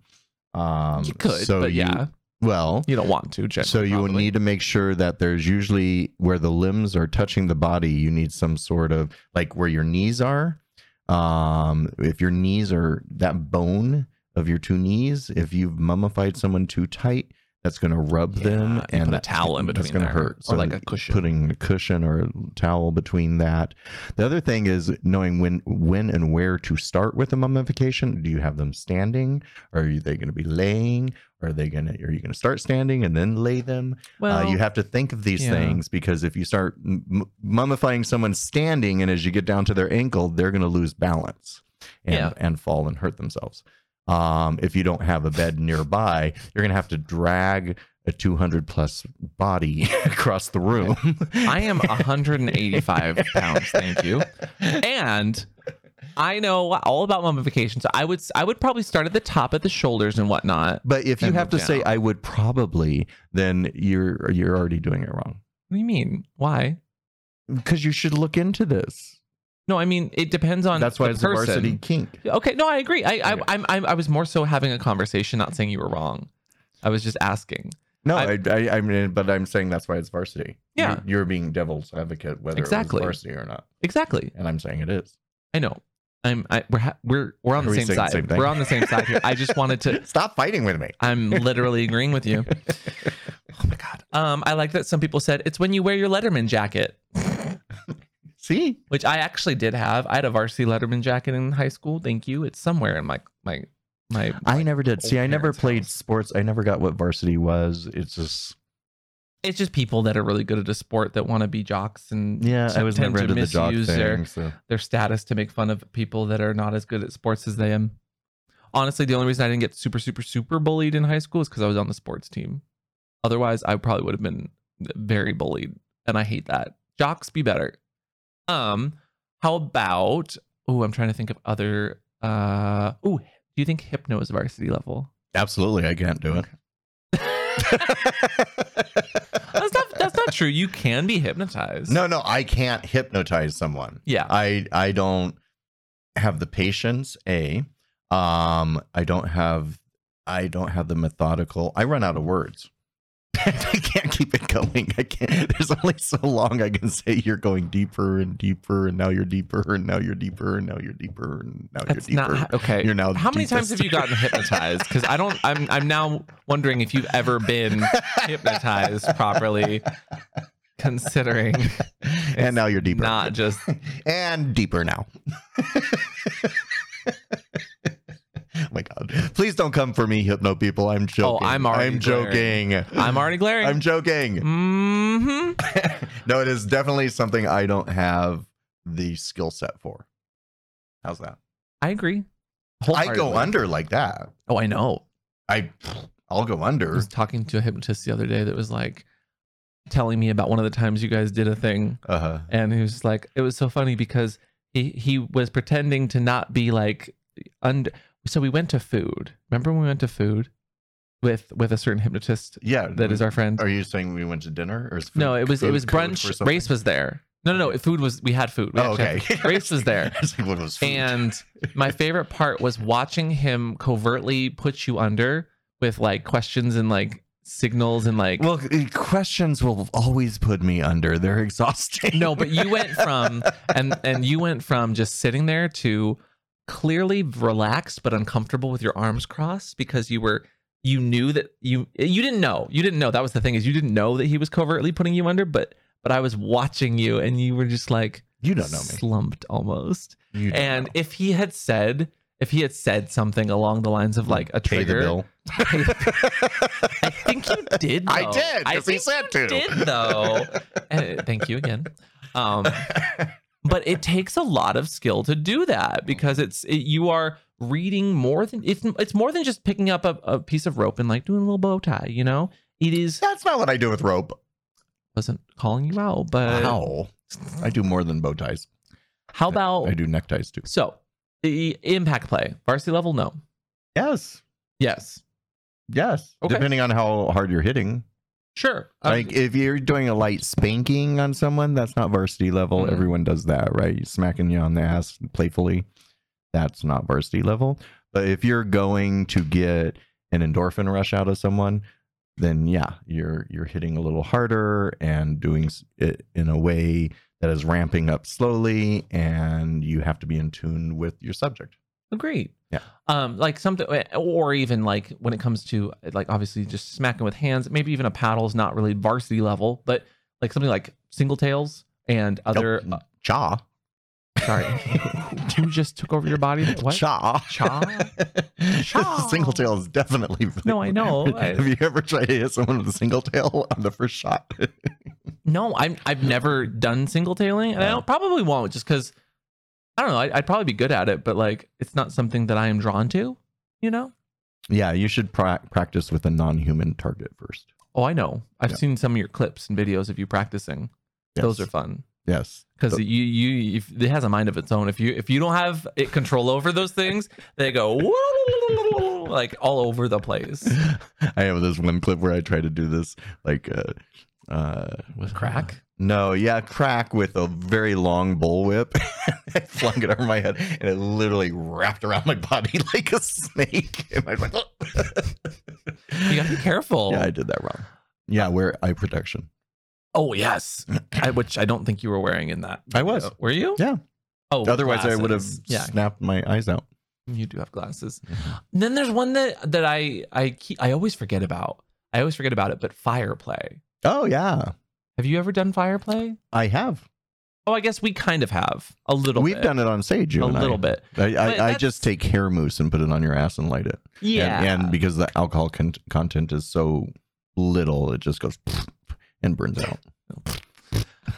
Um, You could, so but you, yeah, Well, You don't want to. so you will probably. need to make sure that there's usually where the limbs are touching the body, you need some sort of like where your knees are. Um, if your knees are that bone of your two knees, if you've mummified someone too tight, that's going to rub them Yeah, you and a towel in That's between going to hurt. or like a cushion. Putting a cushion or a towel between that. The other thing is knowing when, when and where to start with a mummification. Do you have them standing? Or are they going to be laying? Are they going to? Are you going to start standing and then lay them? Well, uh, you have to think of these yeah. things because if you start m- mummifying someone standing and as you get down to their ankle, they're going to lose balance and, Yeah. and fall and hurt themselves. Um, if you don't have a bed nearby, you're going to have to drag a 200 plus body across the room. I am 185 pounds. Thank you. And I know all about mummification. So I would I would probably start at the top at the shoulders and whatnot. but if you have to move say. I would probably, then you're you're already doing it wrong What do you mean? Why? because you should look into this. No, I mean it depends on. That's why it's a varsity kink. Okay, no, I agree. I, I, Okay. I'm, I'm, I was more so having a conversation, not saying you were wrong. I was just asking. No, I- I, I, I mean, but I'm saying that's why it's varsity. Yeah. you're, you're being devil's advocate whether Exactly. varsity or not, Exactly. and I'm saying it is. I know. I'm. I, we're ha- we're we're on Are the we same side. same we're on the same side here. I just wanted to. Stop fighting with me. I'm literally agreeing with you. Oh my god. Um, I like that some people said it's when you wear your Letterman jacket, See, which I actually did have. I had a varsity Letterman jacket in high school. Thank you. It's somewhere in my my my. I never did. See, I never played house. sports. I never got what varsity was. It's just It's just people that are really good at a sport that want to be jocks and yeah. I was tend never to into the jock thing. their so. their status to make fun of people that are not as good at sports as they am. Honestly, the only reason I didn't get super, super, super bullied in high school is because I was on the sports team. Otherwise, I probably would have been very bullied, and I hate that. Jocks, be better. Um, how about? Oh, I'm trying to think of other. Uh, oh, do you think hypno is varsity level? Absolutely, I can't do it. That's not. That's not true. You can be hypnotized. no, no, I can't hypnotize someone. Yeah. I I don't have the patience. A, um, I don't have I don't have the methodical. I run out of words. I can't keep it going. I can't. There's only so long I can say you're going deeper and deeper, and now you're deeper, and now you're deeper, and now you're deeper, and now That's you're deeper. not okay. You're now How many times have you gotten hypnotized? Because I don't. I'm. I'm now wondering if you've ever been hypnotized properly, considering and now you're deeper. not just. and deeper now. Oh my god! Please don't come for me, hypno people. I'm joking. Oh, I'm already I'm joking. I'm already glaring. I'm joking. Mm-hmm. no, it is definitely something I don't have the skill set for. How's that? I agree. I go under like that. Oh, I know. I, I'll go under. I was talking to a hypnotist the other day that was like telling me about one of the times you guys did a thing, Uh huh. and he was like, it was so funny because he he was pretending to not be like under. So we went to food. Remember when we went to food with with a certain hypnotist Yeah. that is our friend? Are you saying we went to dinner or no, it was it was brunch. Race was there. No, no, no. Food was we had food. We Oh, okay. had. Race was there. Like, was? And my favorite part was watching him covertly put you under with like questions and like signals and like Well, uh, questions will always put me under. They're exhausting. no, but you went from and and you went from just sitting there to clearly relaxed but uncomfortable with your arms crossed because you were you knew that you you didn't know you didn't know that was the thing is you didn't know that he was covertly putting you under but but I was watching you and you were just like you don't know me. slumped almost and know. if he had said if he had said something along the lines of like a pay the bill. I think you did I did I think he said you to. did though And- thank you again um but it takes a lot of skill to do that mm. because it's it, you are reading more than it's it's more than just picking up a, a piece of rope and like doing a little bow tie you know it is That's not what I do with rope. wasn't calling you out but Wow. I do more than bow ties. how about I do neckties too. so the impact play varsity level no Yes. yes Yes. Okay. Depending on how hard you're hitting. Sure Um, Like if you're doing a light spanking on someone, that's not varsity level. Mhm. Everyone does that, right? Smacking you on the ass playfully. That's not varsity level. But if you're going to get an endorphin rush out of someone, then yeah, you're you're hitting a little harder and doing it in a way that is ramping up slowly, and you have to be in tune with your subject. Agreed. Yeah. Um, like something, or even like when it comes to like obviously just smacking with hands, maybe even a paddle is not really varsity level, but like something like single tails and other. Nope. jaw. Sorry, who just took over your body? What? Cha cha Chaw. single tail is definitely. No, I know. Have you ever tried to hit someone with a single tail on the first shot? No, I'm I've never done single tailing, and I don't, probably won't, just because I don't know. I, I'd probably be good at it, but like it's not something that I am drawn to. You know? yeah, you should pra- practice with a non-human target first. Oh, I know. I've Yeah. seen some of your clips and videos of you practicing. Those are fun Yes. because So- you you if, it has a mind of its own. If you if you don't have it control over those things, they go like all over the place. I have this one clip where I try to do this like uh uh With crack. No, yeah, crack with a very long bullwhip. I flung it over my head and it literally wrapped around my body like a snake. And I You gotta be careful. Yeah, I did that wrong. Yeah, wear eye protection. Oh yes, I, which I don't think you were wearing in that. I was. Were you? Yeah. Oh, Otherwise, I would have. Yeah, snapped my eyes out. You do have glasses. Then there's one that that I I keep, I always forget about. I always forget about it, but fire play. Oh yeah, Have you ever done fire play? I have. Oh, I guess we kind of have a little. Bit. We've bit. done it on stage. You a and I. little bit. I, I, I just take hair mousse and put it on your ass and light it. And- Yeah. And, because the alcohol con- content is so little, it just goes and burns out.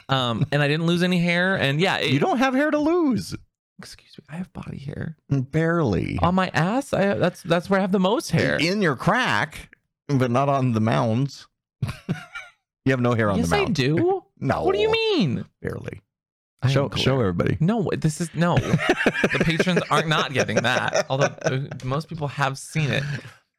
um, and I didn't lose any hair, and yeah, it, You don't have hair to lose. Excuse me, I have body hair Barely. on my ass. I that's that's where I have the most hair. In your crack, but not on the mounds. you have no hair on yes, the I mound. do. No. What do you mean? Barely. I Show, show everybody. No, this is no. the patrons aren't not getting that. Although uh, most people have seen it.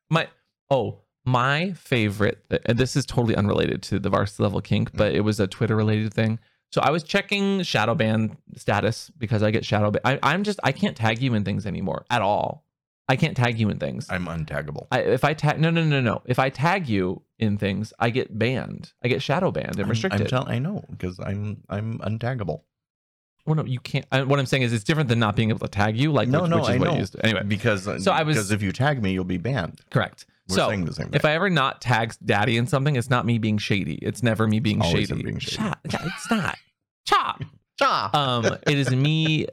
My oh, my favorite. And this is totally unrelated to the varsity level kink, but it was a Twitter related thing. So I was checking shadow ban status because I get shadow ban. I, I'm just I can't tag you in things anymore at all. I can't tag you in things. I'm untaggable. I, if I tag no no no no if I tag you in things I get banned. I get shadow banned and I'm- restricted. I'm tell- I know because I'm I'm untaggable. well, no, you can't. I, what I'm saying is it's different than not being able to tag you. Like no, which, no, which is I what know. you used to. Anyway, because So I was- because if you tag me, you'll be banned. correct. We're so saying the same thing. if I ever not tag daddy in something, it's not me being shady. It's never me being Always shady. being shady. Chop. It's not. Chop. Cha. Um, it is me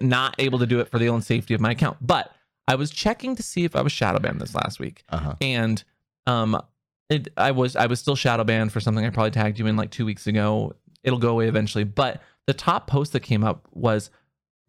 not able to do it for the own safety of my account. But I was checking to see if I was shadow banned this last week, Uh-huh. and um, it, I was I was still shadow banned for something I probably tagged you in like two weeks ago. It'll go away eventually. But the top post that came up was,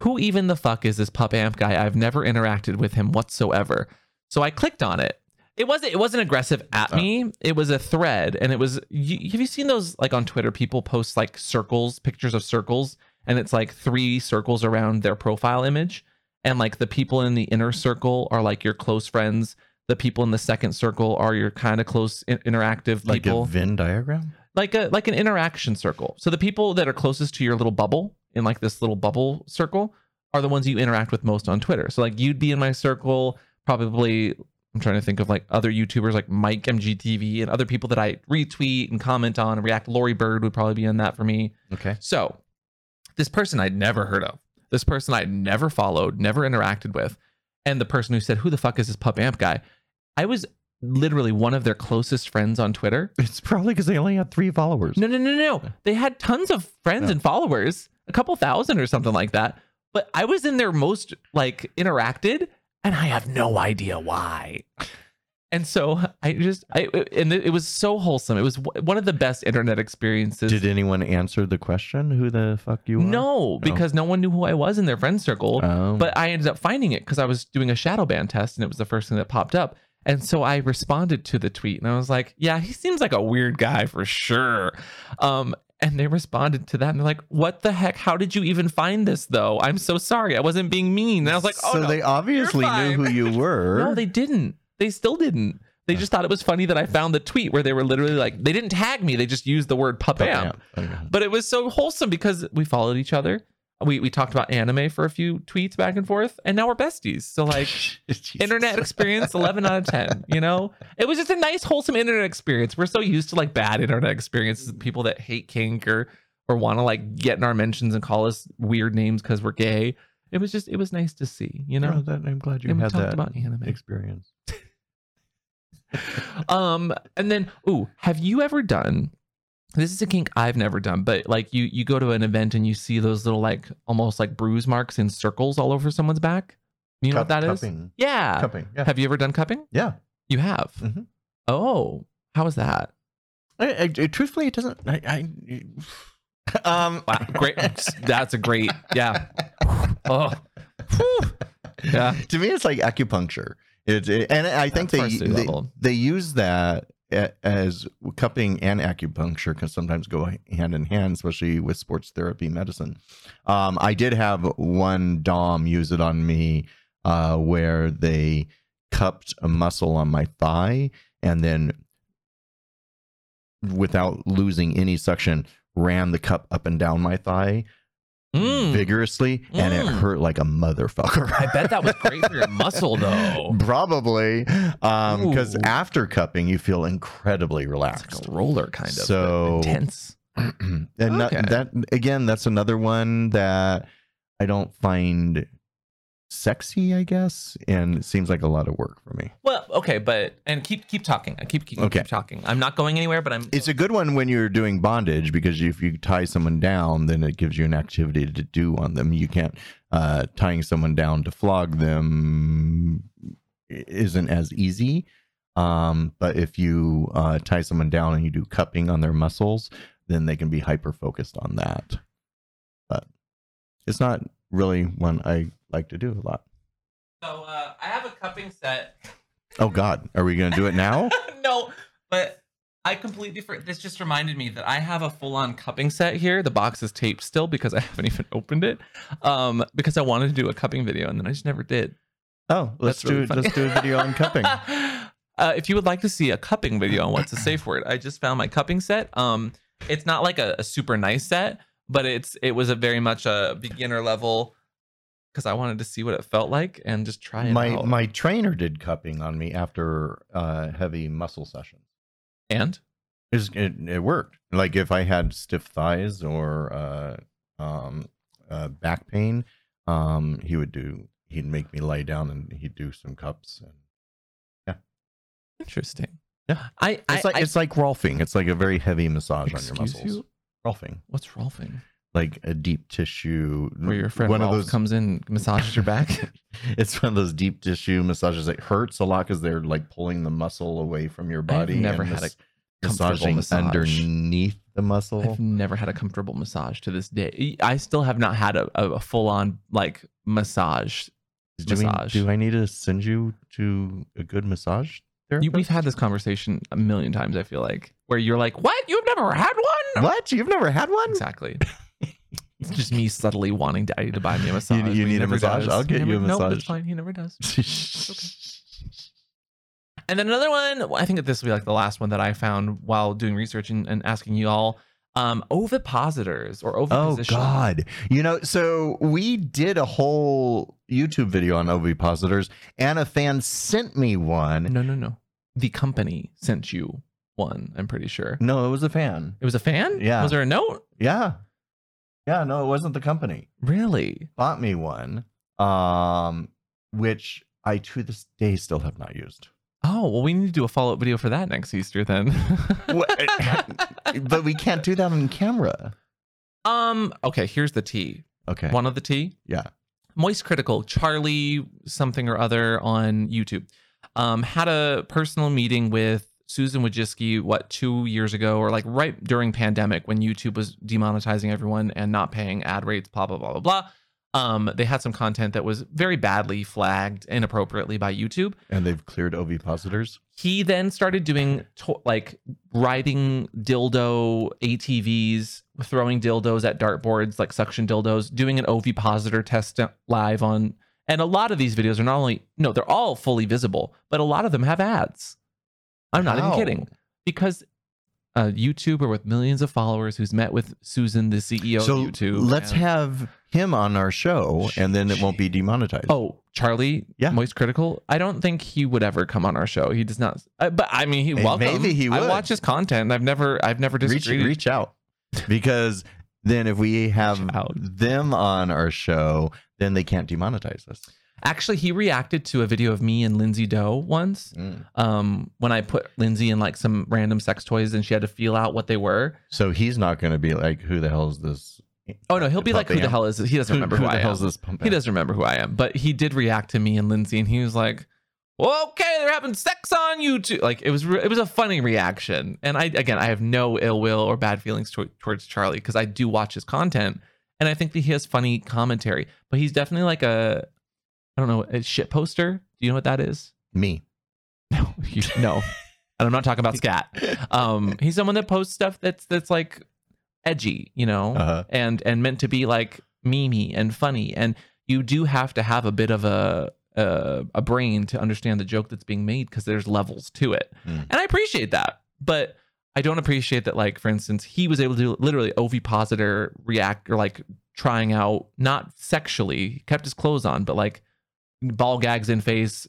"Who even the fuck is this pup amp guy? I've never interacted with him whatsoever." So I clicked on it. It wasn't it wasn't aggressive at Oh. me. It was a thread, and it was. You, have you seen those like on Twitter? People post like circles, pictures of circles, and it's like three circles around their profile image, and like the people in the inner circle are like your close friends. The people in the second circle are your kind of close in- interactive Like people a Venn diagram. like a like an interaction circle. So the people that are closest to your little bubble in like this little bubble circle are the ones you interact with most on Twitter. So like you'd be in my circle, probably I'm trying to think of like other YouTubers like Mike MGTV and other people that I retweet and comment on and react. Lori Bird would probably be in that for me. Okay. So this person I'd never heard of, this person I'd never followed, never interacted with, and the person who said, "Who the fuck is this pup amp guy?" I was literally one of their closest friends on Twitter. It's probably because they only had three followers. No, no, no, no. They had tons of friends and followers, a couple thousand or something like that. But I was in their most like interacted, and I have no idea why. And so I just, I and it was so wholesome. It was one of the best internet experiences. Did anyone answer the question? Who the fuck you are? no, because no one knew who I was in their friend circle. Oh. But I ended up finding it because I was doing a shadow ban test and it was the first thing that popped up. And so I responded to the tweet and I was like, yeah, he seems like a weird guy for sure. Um, and they responded to that and they're like, what the heck? How did you even find this though? I'm so sorry. I wasn't being mean. And I was like, oh, so no. they obviously knew who you were. no, they didn't. They still didn't. They just thought it was funny that I found the tweet where they were literally like, they didn't tag me. They just used the word pup Pup amp. amp. Okay. But it was so wholesome because we followed each other. we we talked about anime for a few tweets back and forth, and now we're besties. So like internet experience 11 out of 10 you know it was just a nice wholesome internet experience we're so used to like bad internet experiences people that hate kink or or want to like get in our mentions and call us weird names because we're gay it was just it was nice to see you know No, that, I'm glad you And had that about anime. experience. Um and then ooh have you ever done this is a kink i've never done but like you you go to an event and you see those little like almost like bruise marks in circles all over someone's back you know Cup- what that is? cupping. yeah Cupping. Yeah. have you ever done cupping yeah. you have Mhm. oh how was that I, I, truthfully, it doesn't. I, I um. Wow, great. That's a great. Yeah. Oh. Whew. Yeah. to me, it's like acupuncture. It's it, and I think they, they they use that as cupping and acupuncture can sometimes go hand in hand, especially with sports therapy medicine. Um, I did have one dom use it on me uh, where they cupped a muscle on my thigh and then, without losing any suction, ran the cup up and down my thigh Mm. vigorously, and it Mm. hurt like a motherfucker. I bet that was great for your muscle, though. Probably, Um because after cupping, you feel incredibly relaxed. like a roller kind of. So- intense. and not- Okay. that again, that's another one that I don't find sexy. I guess, and it seems like a lot of work for me. Well, okay, but and keep keep talking. I keep keep, Okay. keep talking. I'm not going anywhere, but I'm. It's a good one when you're doing bondage because if you tie someone down, then it gives you an activity to do on them. You can't uh, tying someone down to flog them isn't as easy. Um, but if you uh, tie someone down and you do cupping on their muscles, then they can be hyper focused on that. But it's not really one I like to do a lot. so uh, I have a cupping set. Oh God, are we gonna do it now? no, but I completely for this just reminded me that I have a full-on cupping set here. The box is taped still because I haven't even opened it. Um, because I wanted to do a cupping video and then I just never did. Oh, let's That's really do funny. let's do a video on cupping. Uh, if you would like to see a cupping video on what's a safe word, I just found my cupping set. Um, it's not like a, a super nice set, but it's it was a very much a beginner level because I wanted to see what it felt like and just try it my out. my trainer did cupping on me after uh heavy muscle sessions and It's- it, it worked like if i had stiff thighs or uh um uh back pain um he would do he'd make me lay down and he'd do some cups and yeah. interesting. Yeah. I, I it's like I- it's like rolfing it's like a very heavy massage on your muscles you. rolfing What's rolfing? Like a deep tissue Where your friend one of those comes in, massages your back. it's one of those deep tissue massages that hurts a lot because they're like pulling the muscle away from your I've body never and had a mas- comfortable massaging massage. underneath the muscle I've never had a comfortable massage to this day. I still have not had a, a, a full on like massage. do, we- do I need to send you to a good massage therapist? You, we've had this conversation a million times. I feel like where you're like, "What? You've never had one?" what? You've never had one? Exactly. it's just me subtly wanting Daddy to buy me a massage. you he need a massage? does. I'll get you a massage. it's fine. He never does. And then another one. I think that this will be like the last one that I found while doing research and, and asking you all. Um, ovipositors or Oviposition. Oh. God! You know, so we did a whole YouTube video on ovipositors, and a fan sent me one. No, no, no. The company sent you one. I'm pretty sure. No, it was a fan. It was a fan. Yeah. Was there a note? Yeah, yeah. No, it wasn't the company. Really? Bought me one, um, which I to this day still have not used. Oh well, we need to do a follow up video for that next Easter then. but we can't do that on camera. um. Okay. Here's the T. Okay. One of the T. Yeah. Moist Critical, Charlie something or other on YouTube, um, had a personal meeting with Susan Wojcicki, what, two years ago, or like right during pandemic when YouTube was demonetizing everyone and not paying ad rates, blah, blah, blah, blah, blah. Um, they had some content that was very badly flagged inappropriately by YouTube. And they've cleared ovipositors. He then started doing to- like riding dildo ATVs, throwing dildos at dartboards, like suction dildos, doing an ovipositor test live on. And a lot of these videos are not only no, they're all fully visible, but a lot of them have ads. I'm not even kidding because a YouTuber with millions of followers who's met with Susan, the CEO So of YouTube. let's and- have him on our show, and then it won't be demonetized. Oh, Charlie, Yeah. Moist Critical. I don't think he would ever come on our show. He does not. Uh, but I mean, he welcome. maybe he I watch his content. And I've never, I've never reach disagreed. reach out because then if we have them on our show, then they can't demonetize us. Actually, he reacted to a video of me and Lindsey Doe once. Um, when I put Lindsey in like some random sex toys and she had to feel out what they were. So he's not going to be like, "Who the hell is this?" Oh no, he'll be like, "Who the hell is this?" He doesn't remember who, who I the am. this He doesn't remember who I am, but he did react to me and Lindsey, and he was like, "Okay, they're having sex on YouTube." Like it was, re- it was a funny reaction. And I, again, I have no ill will or bad feelings to- towards Charlie because I do watch his content, and I think that he has funny commentary. But he's definitely like a, I don't know, a shit poster. Do you know what that is? Me. No, you, no. And I'm not talking about scat. Um, he's someone that posts stuff that's that's like edgy, you know, Uh-huh. and and meant to be like memey and funny. And you do have to have a bit of a a, a brain to understand the joke that's being made because there's levels to it. Mm. And I appreciate that, but I don't appreciate that. Like for instance, he was able to literally ovipositor react or like trying out not sexually, he kept his clothes on, but like ball gags in face,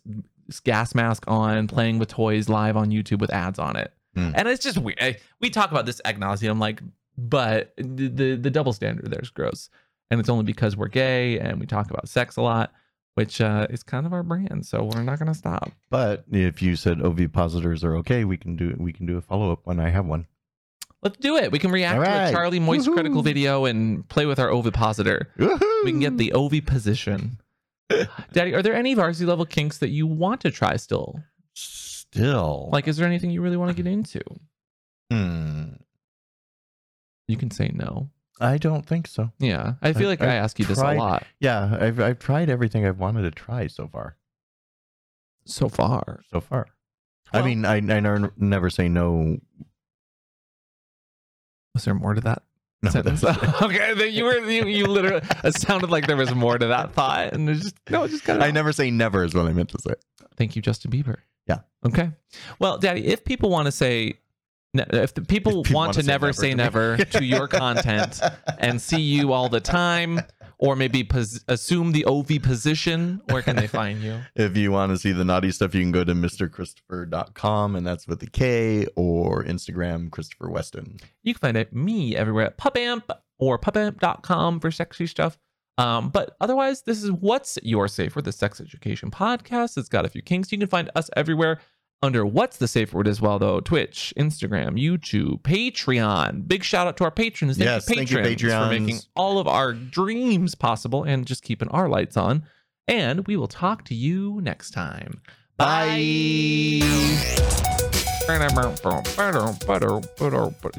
gas mask on, playing with toys live on YouTube with ads on it. Mm. And it's just weird. I- We talk about this ad nauseum, like, but the, the the double standard there's gross, and it's only because we're gay and we talk about sex a lot, which uh, is kind of our brand. So we're not gonna stop. But if you said ovipositors are okay, we can do we can do a follow up when I have one. Let's do it. We can react All to a. Charlie Moist Woohoo. critical video and play with our ovipositor. We can get the ovi position. Daddy, are there any varsity level kinks that you want to try still? still Like, is there anything you really want to get into? Hmm. You can say no. I don't think so. Yeah, I feel I- like I, I've ask you this tried- a lot Yeah, I've I've tried everything I've wanted to try so far. so far. So far. I mean, I I never, never say no. Was there more to that No, sentence? okay, then you were you, you literally it sounded like there was more to that thought, and just no, it just got. I never say never is what I meant to say. Thank you, Justin Bieber. Yeah. Okay. Well, Daddy, if people want to say, if the people, If people want to say never never say to me. never to your content and see you all the time, or maybe pos- assume the OV position, where can they find you? If you want to see the naughty stuff, you can go to mrkristopher.com and that's with a K, or Instagram Kristopher Weston. You can find it, me everywhere at PupAmp or pupamp.com for sexy stuff. Um, but otherwise, this is What's Your Safe for the sex education podcast. It's got a few kinks. You can find us everywhere under What's the Safe Word as well, though Twitch, Instagram, YouTube, Patreon. Big shout out to our patrons. Thank Yes, you, thank you, patrons, for making all of our dreams possible and just keeping our lights on. And we will talk to you next time. Bye. Do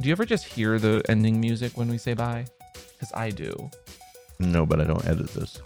you ever just hear the ending music when we say bye? Because I do. No, but I don't edit this.